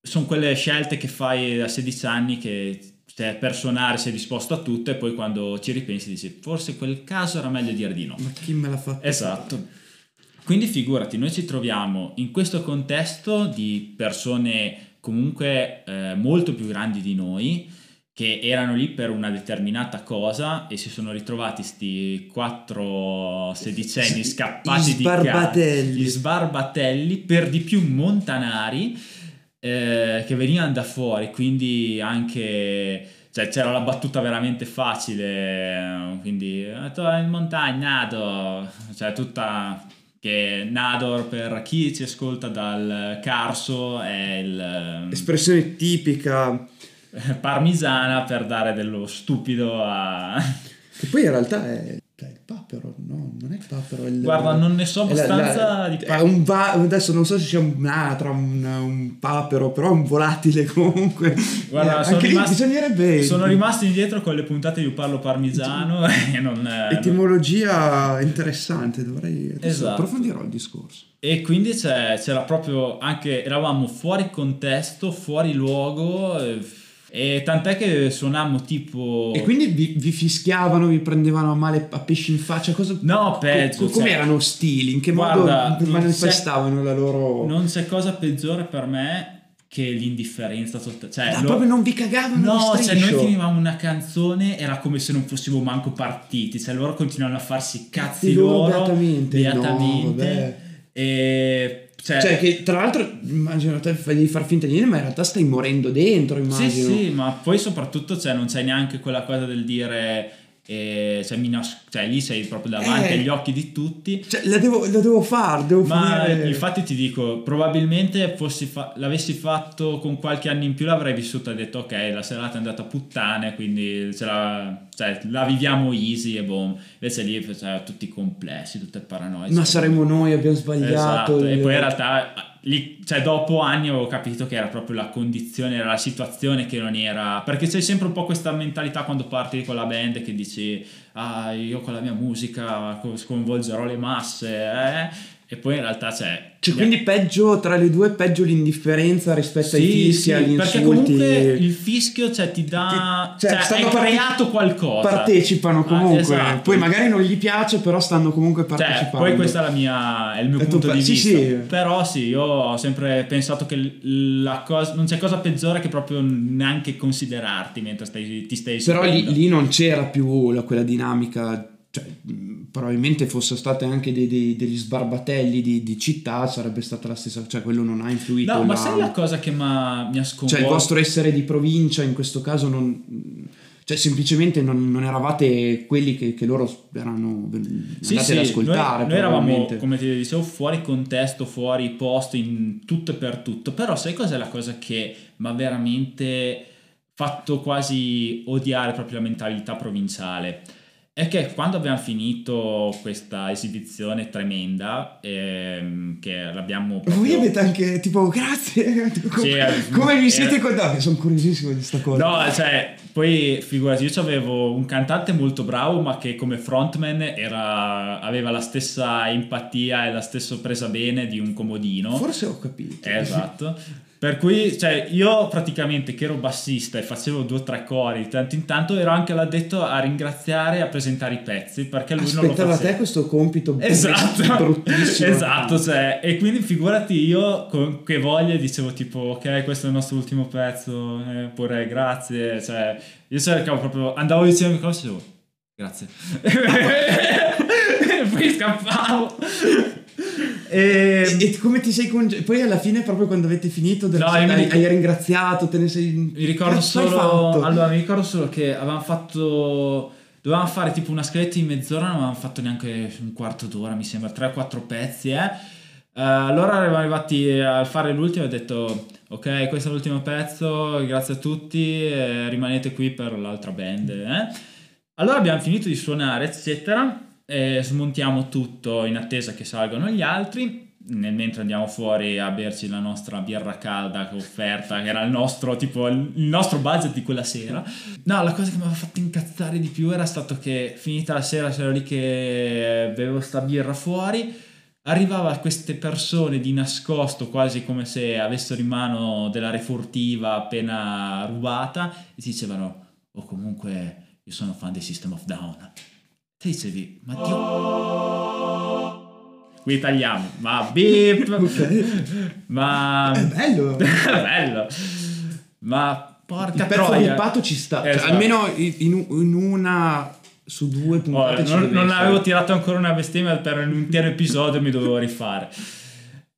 sono quelle scelte che fai a 16 anni che cioè, per suonare sei disposto a tutto e poi quando ci ripensi dici forse quel caso era meglio dire di no. Ma chi me l'ha fatto? Esatto. Quindi figurati, noi ci troviamo in questo contesto di persone comunque eh, molto più grandi di noi che erano lì per una determinata cosa e si sono ritrovati sti quattro sedicenni scappati gli di casa, sbarbatelli. gli sbarbatelli, per di più montanari eh, che venivano da fuori, quindi anche cioè, c'era la battuta veramente facile, eh, quindi tu in montagna, Nador, cioè tutta che Nador per chi ci ascolta dal Carso è il Espressione tipica. parmisana per dare dello stupido a... Che poi in realtà è, Non è il Guarda, non ne so è la- abbastanza la- di un va- adesso non so se sia un'anatra, un, un papero, però è un volatile comunque. Guarda, Eh, sono rimasti- bisognerebbe. Sono rimasti indietro con le puntate io parlo parmigiano e non... eh, Etimologia interessante, dovrei Esatto. approfondirò il discorso. E quindi c'è- c'era proprio anche, eravamo fuori contesto, fuori luogo, eh, e tant'è che suonammo tipo... E quindi vi, vi fischiavano, vi prendevano a male a pesci in faccia? Cosa, No, peggio, co- come cioè- erano? In che Guarda, modo manifestavano la loro... Non c'è cosa peggiore per me che l'indifferenza totale. Cioè, Ah, lo- proprio non vi cagavano No, cioè noi finivamo una canzone, era come se non fossimo manco partiti, cioè loro continuavano a farsi cazzi loro, loro, beatamente. beatamente, No, e cioè, Cioè, che tra l'altro immagino te di far finta di niente, ma in realtà stai morendo dentro, Sì, immagino. sì, ma poi soprattutto cioè, non c'è neanche quella cosa del dire, cioè, nas- cioè, lì sei proprio davanti Eh. agli occhi di tutti. Cioè, la devo, la devo fare, devo Ma finire... infatti ti dico, probabilmente fossi fa- l'avessi fatto con qualche anno in più l'avrei vissuto e detto ok, la serata è andata a puttane, quindi ce la, cioè, la viviamo easy e boom. Invece lì cioè, tutti complessi, tutte paranoie. Ma saremo noi, abbiamo sbagliato. Esatto, e poi in realtà lì, cioè, dopo anni avevo capito che era proprio la condizione, era la situazione che non era. Perché c'è sempre un po' questa mentalità quando parti con la band che dici, ah, io con la mia musica co- sconvolgerò le masse, eh? E poi in realtà c'è. Cioè, quindi peggio tra le due, peggio l'indifferenza rispetto ai Sì, fischi, sì, agli perché insulti. comunque il fischio cioè, ti dà. Ti- cioè, cioè, hai parte- creato qualcosa. Partecipano Ah, comunque. esatto. Poi magari non gli piace, però stanno comunque Cioè, partecipando. poi questo è, è il mio È punto tuo di sì, vista. sì. Però sì, io ho sempre pensato che la cosa, non c'è cosa peggiore che proprio neanche considerarti mentre stai, ti stai Però lì, lì non c'era più la- quella dinamica. Cioè, probabilmente fosse state anche dei- dei- degli sbarbatelli di, di città, sarebbe stata la stessa. Cioè, quello non ha influito. No, ma la- sai la cosa che mi ha sconvolto? Cioè, il vostro essere di provincia in questo caso non. Cioè, semplicemente non, non eravate quelli che, che loro erano Sì, andati sì, ad ascoltare. Noi, noi eravamo, come ti dicevo, fuori contesto, fuori posto, in tutto e per tutto. Però sai cos'è la cosa che mi ha veramente fatto quasi odiare proprio la mentalità provinciale? È che quando abbiamo finito questa esibizione tremenda, ehm, che l'abbiamo Voi proprio... avete anche tipo grazie. Sì, come, vi siete eh. contati? Sono curiosissimo di sta cosa. No, cioè, poi figurati, io avevo un cantante molto bravo, ma che come frontman era, aveva la stessa empatia e la stessa presa bene di un comodino. Forse ho capito. Eh, esatto. Per cui, cioè, io praticamente che ero bassista e facevo due o tre cori di tanto in tanto, ero anche l'addetto a ringraziare e a presentare i pezzi perché lui non lo Aspettava faceva. te questo compito Esatto, bruttissimo. esatto, cioè, e quindi figurati io con che voglia dicevo tipo ok questo è il nostro ultimo pezzo, eh, pure grazie, cioè io cercavo proprio, andavo dicendo cose e dicevo grazie, e poi scappavo. E, E, come ti sei conge- Poi alla fine, proprio quando avete finito, del- No, io mi hai, hai ringraziato, te ne sei. mi ricordo solo, allora mi ricordo solo che avevamo fatto, dovevamo fare tipo una scaletta di mezz'ora, non avevamo fatto neanche un quarto d'ora, mi sembra, 3-4 pezzi, eh. Eh, allora eravamo arrivati a fare l'ultimo e ho detto ok questo è l'ultimo pezzo grazie a tutti eh, rimanete qui per l'altra band eh. allora abbiamo finito di suonare eccetera e smontiamo tutto in attesa che salgano gli altri. Nel mentre andiamo fuori a berci la nostra birra calda che offerta che era il nostro tipo il nostro budget di quella sera. No la cosa che mi aveva fatto incazzare di più era stato che finita la sera c'ero lì che bevevo sta birra fuori. Arrivava queste persone di nascosto, quasi come se avessero in mano della refurtiva appena rubata, e ti dicevano, o comunque io sono fan del System of Down. Te dicevi, ma Dio... Qui tagliamo, ma beep, Ok. ma... È bello. bello, ma porca Il pezzo troia. rippato ci sta. Cioè, Esatto. almeno in, in- una su due Oh, puntate ci non, non avevo tirato ancora una bestemmia per un intero episodio mi dovevo rifare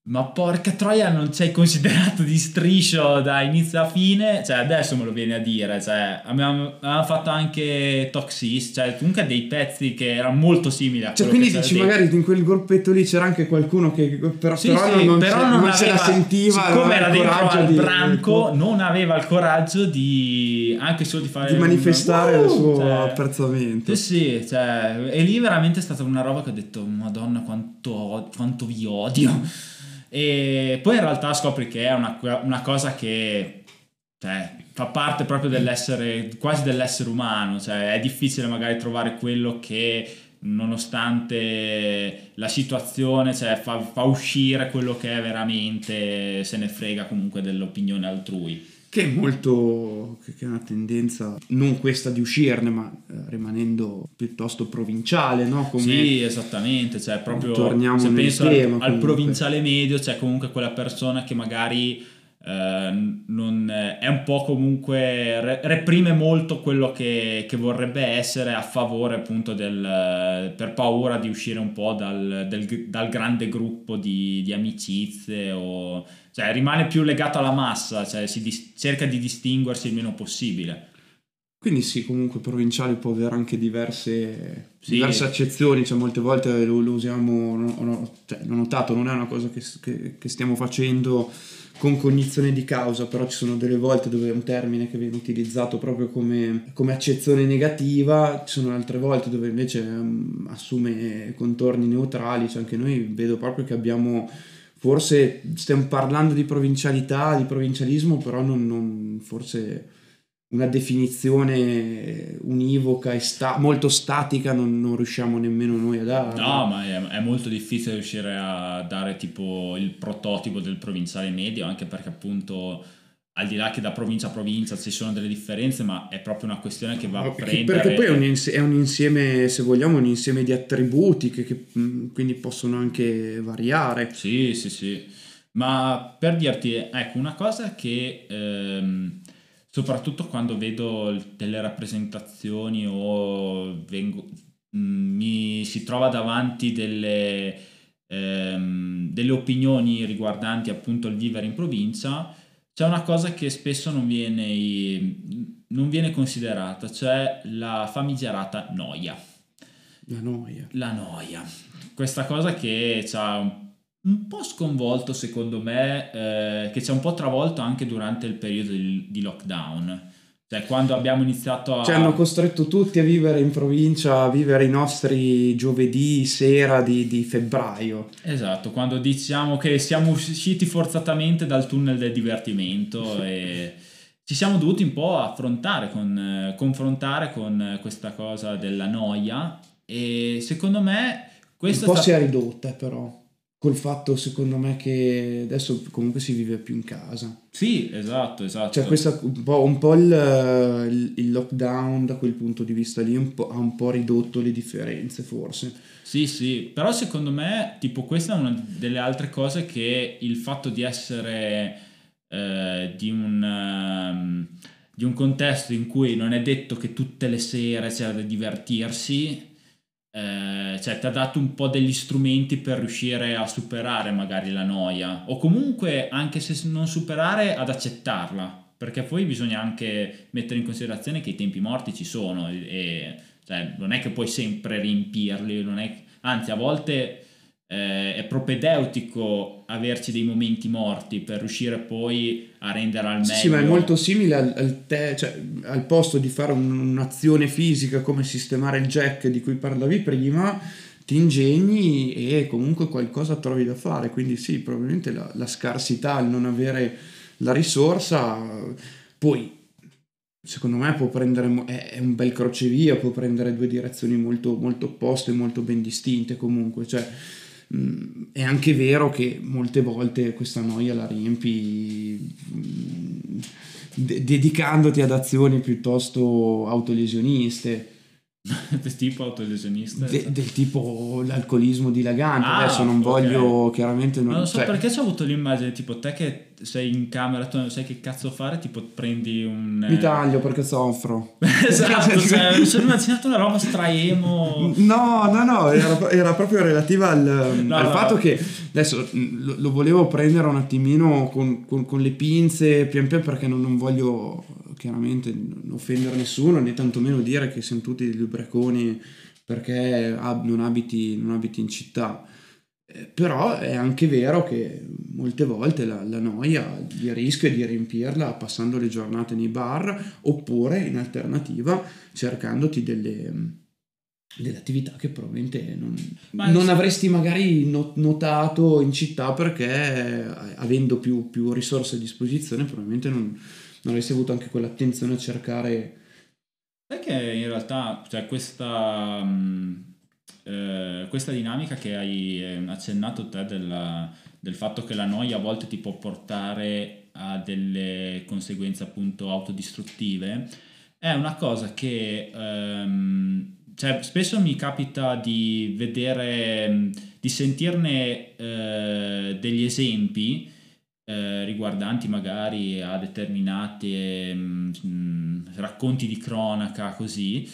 ma porca troia non sei considerato di striscio da inizio a fine cioè adesso me lo vieni a dire cioè abbiamo, abbiamo fatto anche Toxis cioè comunque dei pezzi che erano molto simili a Cioè, quindi dici, dentro. magari in quel gruppetto lì c'era anche qualcuno che però, Sì, però sì, non, però non, non se la aveva- sentiva, siccome era aveva il dentro al di, branco non aveva il coraggio di anche solo di fare di un- manifestare Uh, il suo cioè, apprezzamento. Sì, sì, cioè, e lì veramente è stata una roba che ho detto, madonna quanto, quanto vi odio. E poi in realtà scopri che è una, una cosa che cioè, fa parte proprio dell'essere, quasi dell'essere umano, cioè è difficile magari trovare quello che nonostante la situazione cioè, fa, fa uscire quello che è veramente, se ne frega comunque dell'opinione altrui. Che è molto. che è una tendenza, non questa di uscirne, ma eh, rimanendo piuttosto provinciale, no? Come Sì, esattamente, cioè proprio Torniamo se penso al- tema, al, comunque. provinciale medio, c'è comunque quella persona che magari eh, non, è un po' comunque re- reprime molto quello che, che vorrebbe essere a favore appunto del per paura di uscire un po' dal, del- dal grande gruppo di, di amicizie o cioè rimane più legato alla massa, cioè si dis- cerca di distinguersi il meno possibile. Quindi sì, comunque provinciale può avere anche diverse, Sì. diverse accezioni, cioè molte volte lo, lo usiamo, no- no- cioè, l'ho notato, non è una cosa che, che- che stiamo facendo con cognizione di causa, però ci sono delle volte dove è un termine che viene utilizzato proprio come, come accezione negativa, ci sono altre volte dove invece ehm, assume contorni neutrali, cioè anche noi vedo proprio che abbiamo... Forse stiamo parlando di provincialità, di provincialismo, però non, non- forse una definizione univoca e sta- molto statica non, non riusciamo nemmeno noi a dare. No, ma è, è molto difficile riuscire a dare tipo il prototipo del provinciale medio, anche perché appunto al di là che da provincia a provincia ci sono delle differenze, ma è proprio una questione che va a prendere. perché poi è un, ins- è un insieme, se vogliamo, un insieme di attributi che, che, mh, quindi possono anche variare. Sì, sì, sì. Ma per dirti, ecco, una cosa che ehm, soprattutto quando vedo delle rappresentazioni o vengo- mh, mi si trova davanti delle, ehm, delle opinioni riguardanti appunto il vivere in provincia, c'è una cosa che spesso non viene, non viene considerata, cioè la famigerata noia La noia. la noia. Questa cosa che ci ha un, po' sconvolto, secondo me, eh, che ci ha un po' travolto anche durante il periodo di, di lockdown. Cioè, quando abbiamo iniziato a. Ci hanno costretto tutti a vivere in provincia, a vivere i nostri giovedì sera di, di febbraio. Esatto, quando diciamo che siamo usciti forzatamente dal tunnel del divertimento e ci siamo dovuti un po' affrontare, con, confrontare con questa cosa della noia e secondo me Un po' è si è ridotta, però. Col fatto secondo me che adesso comunque si vive più in casa. Sì, esatto, esatto. Cioè questa, un po', un po il, il, lockdown da quel punto di vista lì un ha un po' ridotto le differenze forse. Sì, sì, però secondo me tipo questa è una delle altre cose che il fatto di essere eh, di un... Um, di un contesto in cui non è detto che tutte le sere c'è da divertirsi, eh, cioè ti ha dato un po' degli strumenti per riuscire a superare magari la noia o comunque anche se non superare ad accettarla perché poi bisogna anche mettere in considerazione che i tempi morti ci sono e cioè, non è che puoi sempre riempirli è, anzi a volte eh, è propedeutico averci dei momenti morti per riuscire poi a rendere al meglio. Sì, ma è molto simile al, al, te, cioè, al posto di fare un, un'azione fisica come sistemare il jack di cui parlavi prima, ti ingegni e comunque qualcosa trovi da fare. Quindi sì, probabilmente la, la scarsità, il non avere la risorsa, poi secondo me può prendere, è un bel crocevia, può prendere due direzioni molto, molto opposte, molto ben distinte comunque. Cioè, È anche vero che molte volte questa noia la riempi mm, de- dedicandoti ad azioni piuttosto autolesioniste del tipo autolesionista? De, del tipo l'alcolismo dilagante. Ah, Adesso non okay. voglio chiaramente. Non, non so cioè... perché ho avuto l'immagine tipo te che sei in camera, tu non sai che cazzo fare, tipo prendi un. Mi taglio perché soffro. esatto, cioè, mi sono immaginato una roba straemo. No, no, no, era, era proprio relativa al, no, al no, fatto no. che adesso lo, lo, volevo prendere un attimino con, con, con le pinze pian piano perché non, non voglio chiaramente non offendere nessuno né tantomeno dire che siamo tutti degli ubriaconi perché non abiti, non abiti in città. Eh, però è anche vero che molte volte la, la noia il rischio è di riempirla passando le giornate nei bar oppure in alternativa cercandoti delle, delle attività che probabilmente non, non avresti magari notato in città perché eh, avendo più, più risorse a disposizione probabilmente non, non avresti avuto anche quell'attenzione a cercare... Sai che in realtà cioè, questa, mh, eh, questa dinamica che hai eh, accennato te della, del fatto che la noia a volte ti può portare a delle conseguenze appunto autodistruttive è una cosa che ehm, cioè, spesso mi capita di vedere, di sentirne eh, degli esempi eh, riguardanti magari a determinati mh, racconti di cronaca così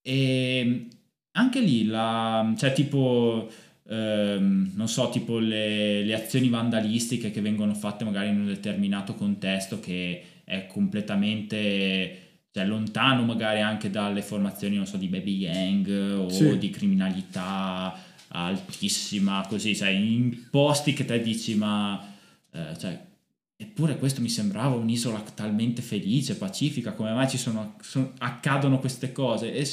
e anche lì la, cioè tipo ehm, non so tipo le, le, azioni vandalistiche che vengono fatte magari in un determinato contesto che è completamente cioè, lontano magari anche dalle formazioni non so di baby gang o sì. di criminalità altissima così cioè in posti che te dici ma eh, cioè, eppure questo mi sembrava un'isola talmente felice, pacifica, come mai ci sono, sono accadono queste cose? E,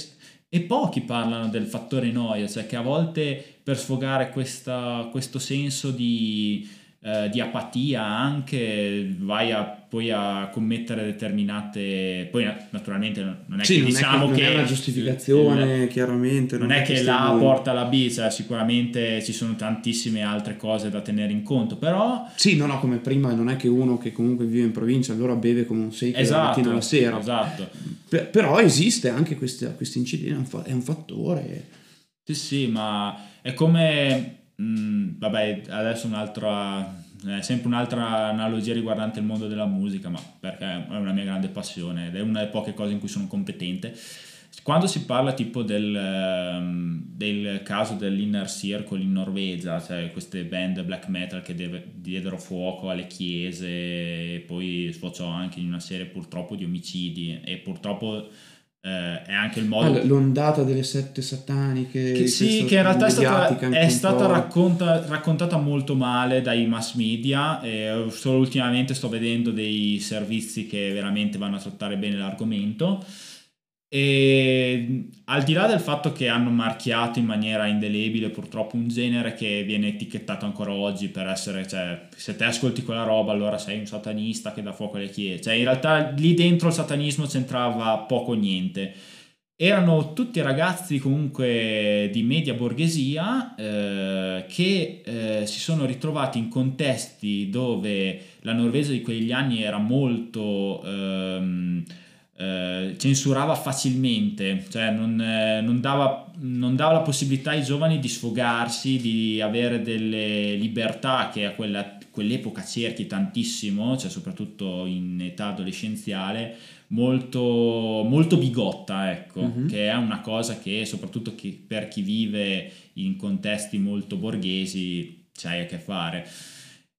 e, pochi parlano del fattore noia, cioè che a volte per sfogare questa, questo senso di eh, di apatia anche, vai a, poi a commettere determinate... Poi naturalmente non è sì, che non diciamo è che... Non è una giustificazione, il, chiaramente. Non, non è, che la porta la B, cioè sicuramente ci sono tantissime altre cose da tenere in conto, però... Sì, no, no, come prima non è che uno che comunque vive in provincia allora beve come un 6 esatto, la mattina alla sera. Esatto. Per, però esiste anche questo incidente, è un fattore. Sì, sì, ma è come Mm, vabbè, adesso un'altra, è sempre un'altra analogia riguardante il mondo della musica, ma perché è una mia grande passione ed è una delle poche cose in cui sono competente. Quando si parla tipo del, ehm, del caso dell'Inner Circle in Norvegia, cioè queste band black metal che deve, diedero fuoco alle chiese e poi sfociò anche in una serie purtroppo di omicidi e purtroppo eh, è anche il modo... Ah, l'ondata delle sette sataniche. Che sì, che in realtà è stata, è stata racconta, raccontata molto male dai mass media e solo ultimamente sto vedendo dei servizi che veramente vanno a trattare bene l'argomento. E al di là del fatto che hanno marchiato in maniera indelebile purtroppo un genere che viene etichettato ancora oggi per essere, cioè, se te ascolti quella roba allora sei un satanista che dà fuoco alle chiese. Cioè, in realtà lì dentro il satanismo c'entrava poco o niente. erano tutti ragazzi comunque di media borghesia eh, che eh, si sono ritrovati in contesti dove la Norvegia di quegli anni era molto... Ehm, eh, censurava facilmente, cioè non, eh, non, dava, non, dava, la possibilità ai giovani di sfogarsi, di avere delle libertà che a quella, quell'epoca cerchi tantissimo, cioè soprattutto in età adolescenziale, molto, molto bigotta, ecco, mm-hmm. che è una cosa che soprattutto chi, per chi vive in contesti molto borghesi c'hai a che fare.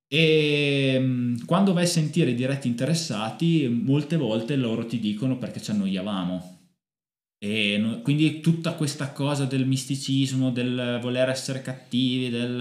E mm, quando vai a sentire i diretti interessati, molte volte loro ti dicono perché ci annoiavamo. E quindi tutta questa cosa del misticismo, del voler essere cattivi, del...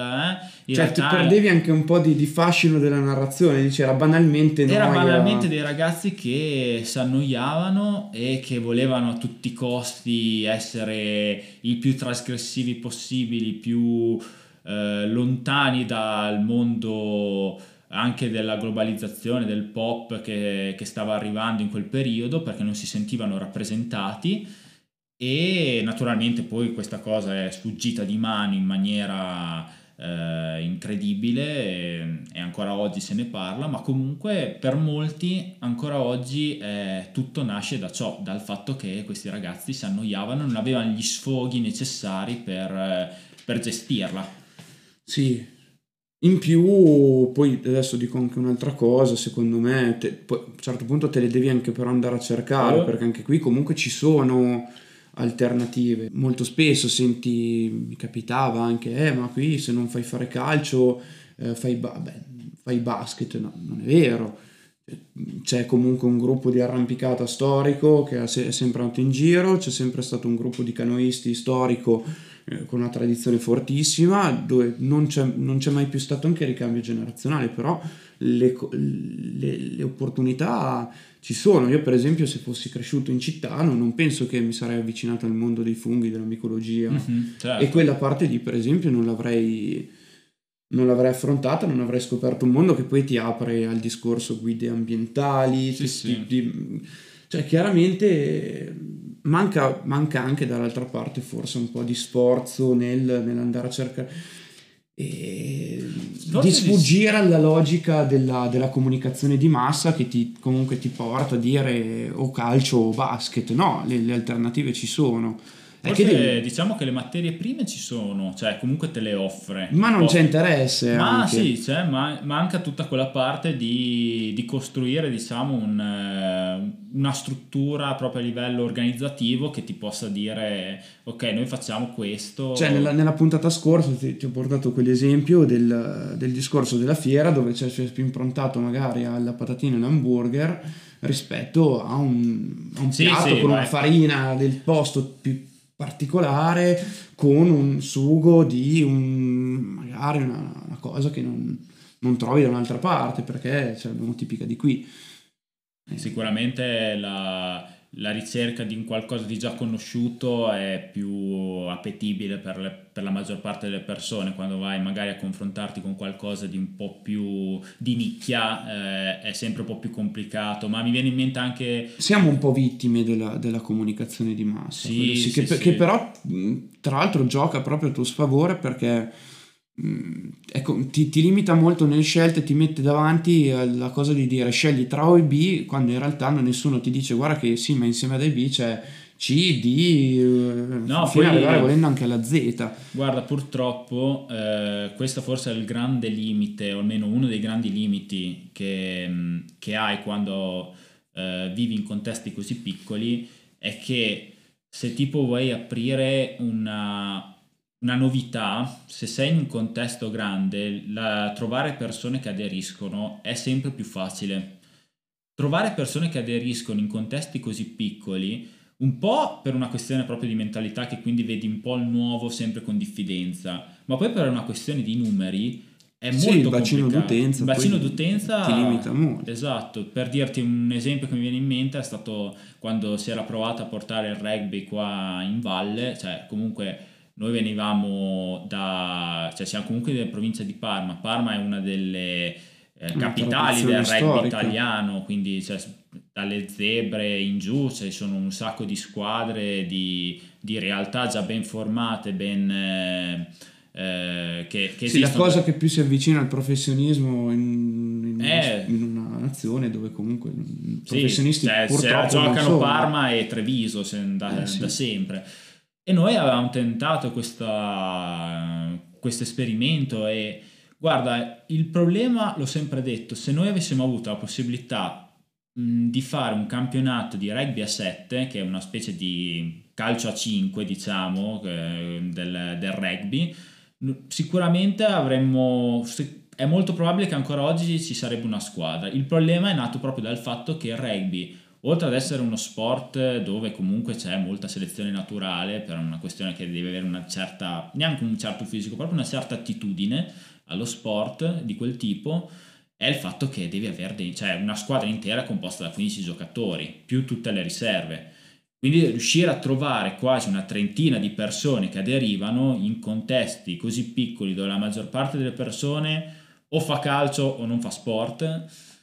Eh, cioè ti perdevi anche un po' di, di fascino della narrazione, dice era banalmente... Era banalmente dei ragazzi che si annoiavano e che volevano a tutti i costi essere i più trasgressivi possibili, più eh, lontani dal mondo anche della globalizzazione, del pop che, che, stava arrivando in quel periodo perché non si sentivano rappresentati e naturalmente poi questa cosa è sfuggita di mano in maniera eh, incredibile e, ancora oggi se ne parla, ma comunque per molti ancora oggi eh, tutto nasce da ciò, dal fatto che questi ragazzi si annoiavano, non avevano gli sfoghi necessari per, per gestirla. Sì, in più, poi adesso dico anche un'altra cosa, secondo me, te, poi, a un certo punto te le devi anche però andare a cercare, oh. perché anche qui comunque ci sono alternative. Molto spesso senti, mi capitava anche, eh, ma qui se non fai fare calcio, eh, fai, ba- beh, fai basket, no, non è vero. C'è comunque un gruppo di arrampicata storico che è sempre andato in giro, c'è sempre stato un gruppo di canoisti storico eh, con una tradizione fortissima, dove non c'è, non c'è, mai più stato anche ricambio generazionale, però le, le, le, opportunità ci sono. Io per esempio se fossi cresciuto in città non penso che mi sarei avvicinato al mondo dei funghi, della micologia mm-hmm, certo. e quella parte lì per esempio non l'avrei, non l'avrei affrontata, non avrei scoperto un mondo che poi ti apre al discorso guide ambientali, sì, ti, sì. Ti, cioè chiaramente manca, manca anche dall'altra parte forse un po' di sforzo nel, nell'andare a cercare e di sfuggire alla logica della, della, comunicazione di massa che ti, comunque ti porta a dire o calcio o basket. No, le, le alternative ci sono Forse devi... diciamo che le materie prime ci sono, cioè comunque te le offre. Ma non c'è interesse. Ma anche. sì, c'è, ma manca tutta quella parte di, di costruire diciamo un, eh, una struttura proprio a livello organizzativo che ti possa dire ok noi facciamo questo. Cioè nella, nella puntata scorsa ti, ti, ho portato quell'esempio del, del discorso della fiera dove c'è più improntato magari alla patatina e all'hamburger rispetto a un, a un sì, piatto sì, con una farina del posto più particolare con un sugo di un, magari una, una cosa che non, non, trovi da un'altra parte perché ce l'abbiamo tipica di qui. Sicuramente la, la ricerca di un qualcosa di già conosciuto è più appetibile per, le, per, la maggior parte delle persone. Quando vai magari a confrontarti con qualcosa di un po' più di nicchia eh, è sempre un po' più complicato. Ma mi viene in mente anche siamo un po' vittime della, della comunicazione di massa sì, sì, che, sì, che però tra l'altro gioca proprio a tuo sfavore perché ecco, ti, ti, limita molto nelle scelte, ti mette davanti la cosa di dire scegli tra O e B, quando in realtà nessuno ti dice guarda che sì, ma insieme ad A e B c'è C, D, eh, no, fino ad arrivare volendo anche alla Z. Guarda, purtroppo eh, questo forse è il grande limite, o almeno uno dei grandi limiti che, mm, che hai quando eh, vivi in contesti così piccoli, è che se tipo vuoi aprire una una novità, se sei in un contesto grande, la, trovare persone che aderiscono è sempre più facile. Trovare persone che aderiscono in contesti così piccoli, un po' per una questione proprio di mentalità che quindi vedi un po' il nuovo sempre con diffidenza, ma poi per una questione di numeri è sì, molto il bacino complicato. d'utenza, il bacino d'utenza ti limita molto. Esatto, per dirti un esempio che mi viene in mente è stato quando si era provato a portare il rugby qua in valle, cioè comunque noi venivamo da, cioè siamo comunque della provincia di Parma, Parma è una delle eh, Una capitali del rugby storica. italiano, quindi cioè, dalle zebre in giù ci sono un sacco di squadre, di, di realtà già ben formate, ben... eh, eh, che, che Sì, la cosa che più si avvicina al professionismo in, in una, Eh. in una nazione dove comunque i Sì, professionisti cioè, giocano. Parma e Treviso se- da, Eh, sì. da sempre. E noi avevamo tentato questa- questo esperimento e guarda, il problema, l'ho sempre detto, se noi avessimo avuto la possibilità mh, di fare un campionato di rugby a 7, che è una specie di calcio a 5, diciamo, eh, del, del rugby, sicuramente avremmo... È molto probabile che ancora oggi ci sarebbe una squadra. Il problema è nato proprio dal fatto che il rugby, oltre ad essere uno sport dove comunque c'è molta selezione naturale, per una questione che deve avere una certa, neanche un certo fisico, proprio una certa attitudine allo sport di quel tipo, è il fatto che devi avere dei, cioè una squadra intera composta da 15 giocatori, più tutte le riserve. Quindi riuscire a trovare quasi una trentina di persone che aderivano in contesti così piccoli dove la maggior parte delle persone o fa calcio o non fa sport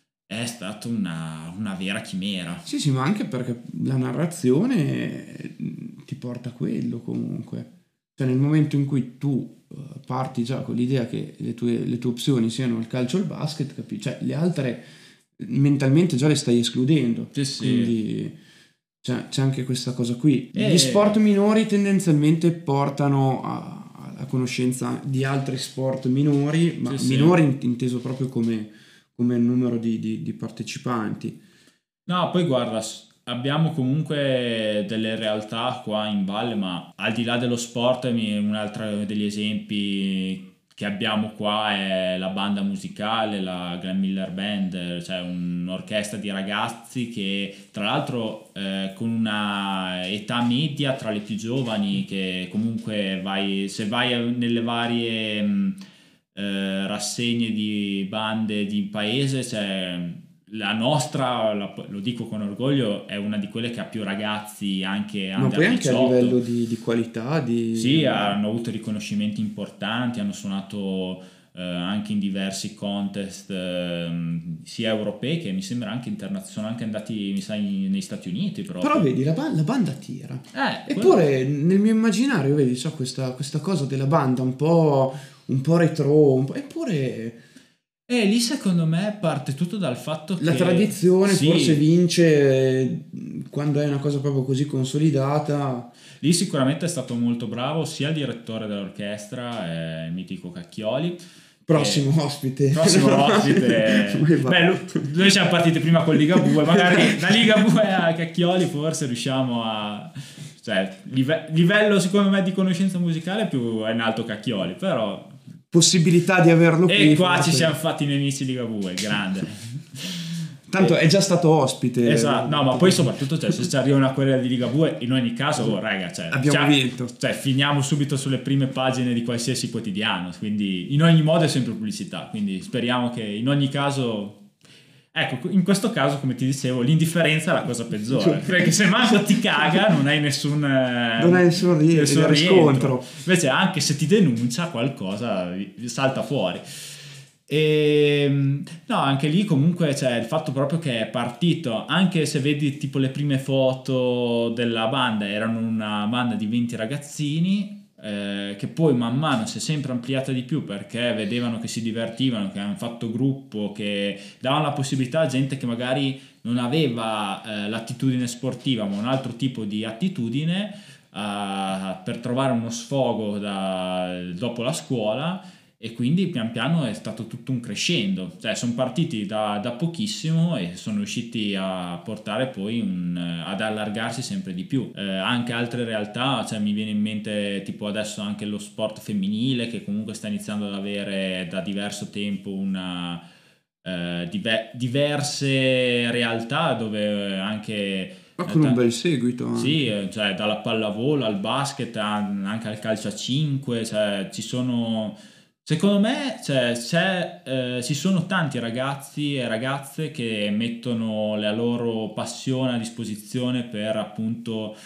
è stata una, una vera chimera. Sì, sì, ma anche perché la narrazione eh, ti porta a quello comunque. Cioè nel momento in cui tu eh, parti già con l'idea che le tue, le tue opzioni siano il calcio o il basket, capi? Cioè le altre mentalmente già le stai escludendo. Sì, sì. Quindi c'è, c'è anche questa cosa qui. Eh. Gli sport minori tendenzialmente portano a- alla conoscenza di altri sport minori, ma Sì, minori in- inteso proprio come, come numero di, di- di partecipanti. No, poi guarda, abbiamo comunque delle realtà qua in valle, ma al di là dello sport, un altro degli esempi che abbiamo qua è la banda musicale, la Glenn Miller Band, cioè un'orchestra di ragazzi che tra l'altro eh, con una età media tra le più giovani, che comunque vai, se vai nelle varie mh, eh, rassegne di bande di paese, cioè la nostra, la- lo dico con orgoglio, è una di quelle che ha più ragazzi anche Ma poi anche a 18. livello di, di qualità, di... Sì, hanno avuto riconoscimenti importanti, hanno suonato eh, anche in diversi contest ehm, sia europei che mi sembra anche internazionali, sono anche andati mi sa, in- negli Stati Uniti proprio. Però vedi, la, ba- la banda tira. Eh, quello- Eppure nel mio immaginario, vedi, c'è questa, questa cosa della banda un po', un po' retro, un po'... eppure E lì secondo me parte tutto dal fatto che... la tradizione Sì, forse vince eh, quando è una cosa proprio così consolidata. Lì sicuramente è stato molto bravo sia il direttore dell'orchestra, eh, il mitico Cacchioli. Prossimo ospite. Prossimo ospite. Beh, noi siamo partiti prima con Liga Bue, magari da Liga Bue a Cacchioli forse riusciamo a... Cioè, live- livello secondo me di conoscenza musicale più è in alto Cacchioli, però... Possibilità di averlo qui. E qua ci siamo fatti nemici Liga Bue, grande. Tanto è già stato ospite. Esatto, no, ma poi soprattutto cioè, se ci arriva una querela di Liga Bue, in ogni caso, oh, raga, cioè, Abbiamo cioè, vinto. Cioè, finiamo subito sulle prime pagine di qualsiasi quotidiano, quindi in ogni modo è sempre pubblicità, quindi speriamo che in ogni caso... Ecco, in questo caso, come ti dicevo, l'indifferenza è la cosa peggiore, perché se manco ti caga non hai nessun... eh, Non hai nessun ri- nessun riscontro. Invece anche se ti denuncia qualcosa salta fuori. E, no, anche lì comunque c'è il fatto proprio che è partito, anche se vedi tipo le prime foto della banda, erano una banda di 20 ragazzini, eh, che poi man mano si è sempre ampliata di più perché vedevano che si divertivano, che hanno fatto gruppo, che davano la possibilità a gente che magari non aveva eh, l'attitudine sportiva ma un altro tipo di attitudine eh, per trovare uno sfogo da- dopo la scuola e quindi pian piano è stato tutto un crescendo, cioè sono partiti da, da pochissimo e sono riusciti a portare poi un, eh, ad allargarsi sempre di più. Eh, anche altre realtà, cioè mi viene in mente tipo adesso anche lo sport femminile che comunque sta iniziando ad avere da diverso tempo una... eh, dive- diverse realtà dove anche Ma con un bel seguito. anche. sì, eh, cioè dalla pallavolo al basket anche al calcio a 5, cioè ci sono secondo me cioè, c'è, eh, ci sono tanti ragazzi e ragazze che mettono la loro passione a disposizione per appunto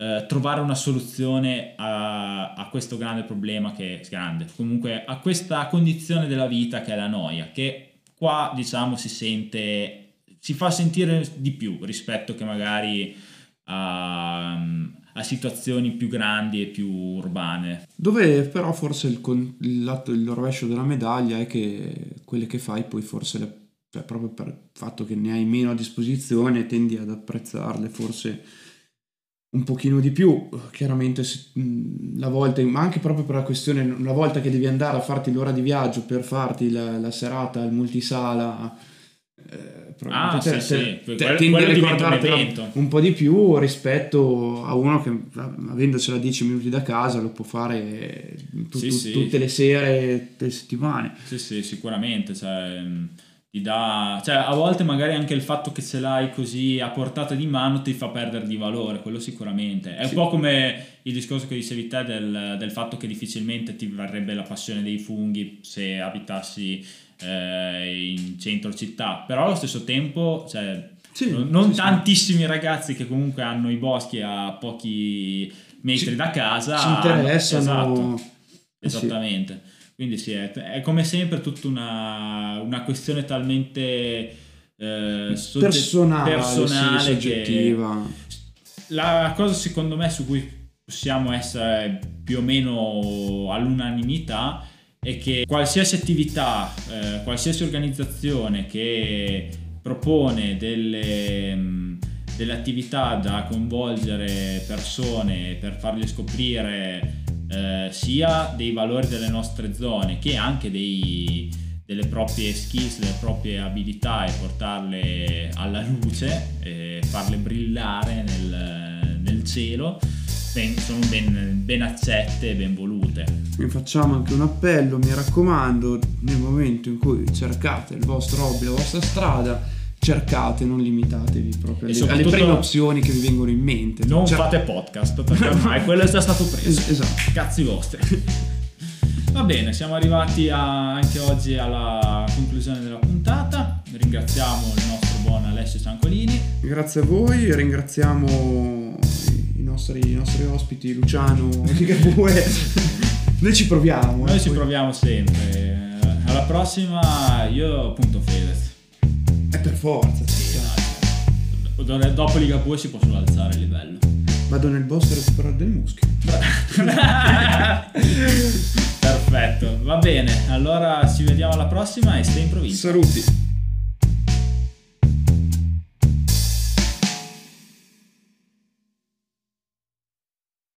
eh, trovare una soluzione a, a questo grande problema che è grande, comunque a questa condizione della vita che è la noia, che qua diciamo si sente, si fa sentire di più rispetto che magari a, a situazioni più grandi e più urbane. Dove però forse il, con- il lato- il rovescio della medaglia è che quelle che fai poi forse le- cioè, proprio per il fatto che ne hai meno a disposizione tendi ad apprezzarle forse un pochino di più chiaramente la volta ma anche proprio per la questione una volta che devi andare a farti l'ora di viaggio per farti la, la serata al multisala eh, Ah, probabilmente sì, te- sì, te- tendi a un ricordartela un po' di più rispetto a uno che avendocela 10 minuti da casa lo può fare tu- Sì, tu- tutte le sere, tutte le settimane. Sì, sì, sicuramente. Cioè, mh, ti dà, cioè, a volte magari anche il fatto che ce l'hai così a portata di mano ti fa perdere di valore, quello sicuramente. È Sì. un po' come il discorso che dicevi te del, del fatto che difficilmente ti varrebbe la passione dei funghi se abitassi eh, in centro città, però allo stesso tempo, cioè, Sì, non, non sì, tantissimi ragazzi che comunque hanno i boschi a pochi metri da casa ci hanno- interessano. esatto. Eh sì. Esattamente. Quindi sì, è, è come sempre tutta una, una questione talmente eh, sogge- personale, personale sì, soggettiva. la cosa secondo me su cui possiamo essere più o meno all'unanimità è che qualsiasi attività, eh, qualsiasi organizzazione che propone delle, delle attività da coinvolgere persone per fargli scoprire eh, sia dei valori delle nostre zone che anche dei, delle proprie skills, delle proprie abilità e portarle alla luce, e farle brillare nel, nel cielo, ben- sono ben, ben accette e ben volute. Quindi facciamo anche un appello, mi raccomando, nel momento in cui cercate il vostro hobby, la vostra strada, cercate, non limitatevi proprio alle, alle prime opzioni che vi vengono in mente. Non Cer- fate podcast perché ormai quello è già stato preso. Es- esatto. Cazzi vostri. Va bene, siamo arrivati a- anche oggi alla conclusione della puntata. Ringraziamo il nostro buon Alessio Ciancolini. Grazie a voi, ringraziamo i nostri, i nostri ospiti Luciano Ligabue. Noi ci proviamo. Noi eh, ci poi- proviamo sempre. Alla prossima, io punto Fedez. Eh, per forza. sì. Dai. Dopo Ligabue si può solo alzare il livello. Vado nel bosco a recuperare del muschio. Perfetto, va bene. Allora ci vediamo alla prossima e stay in provincia. Saluti.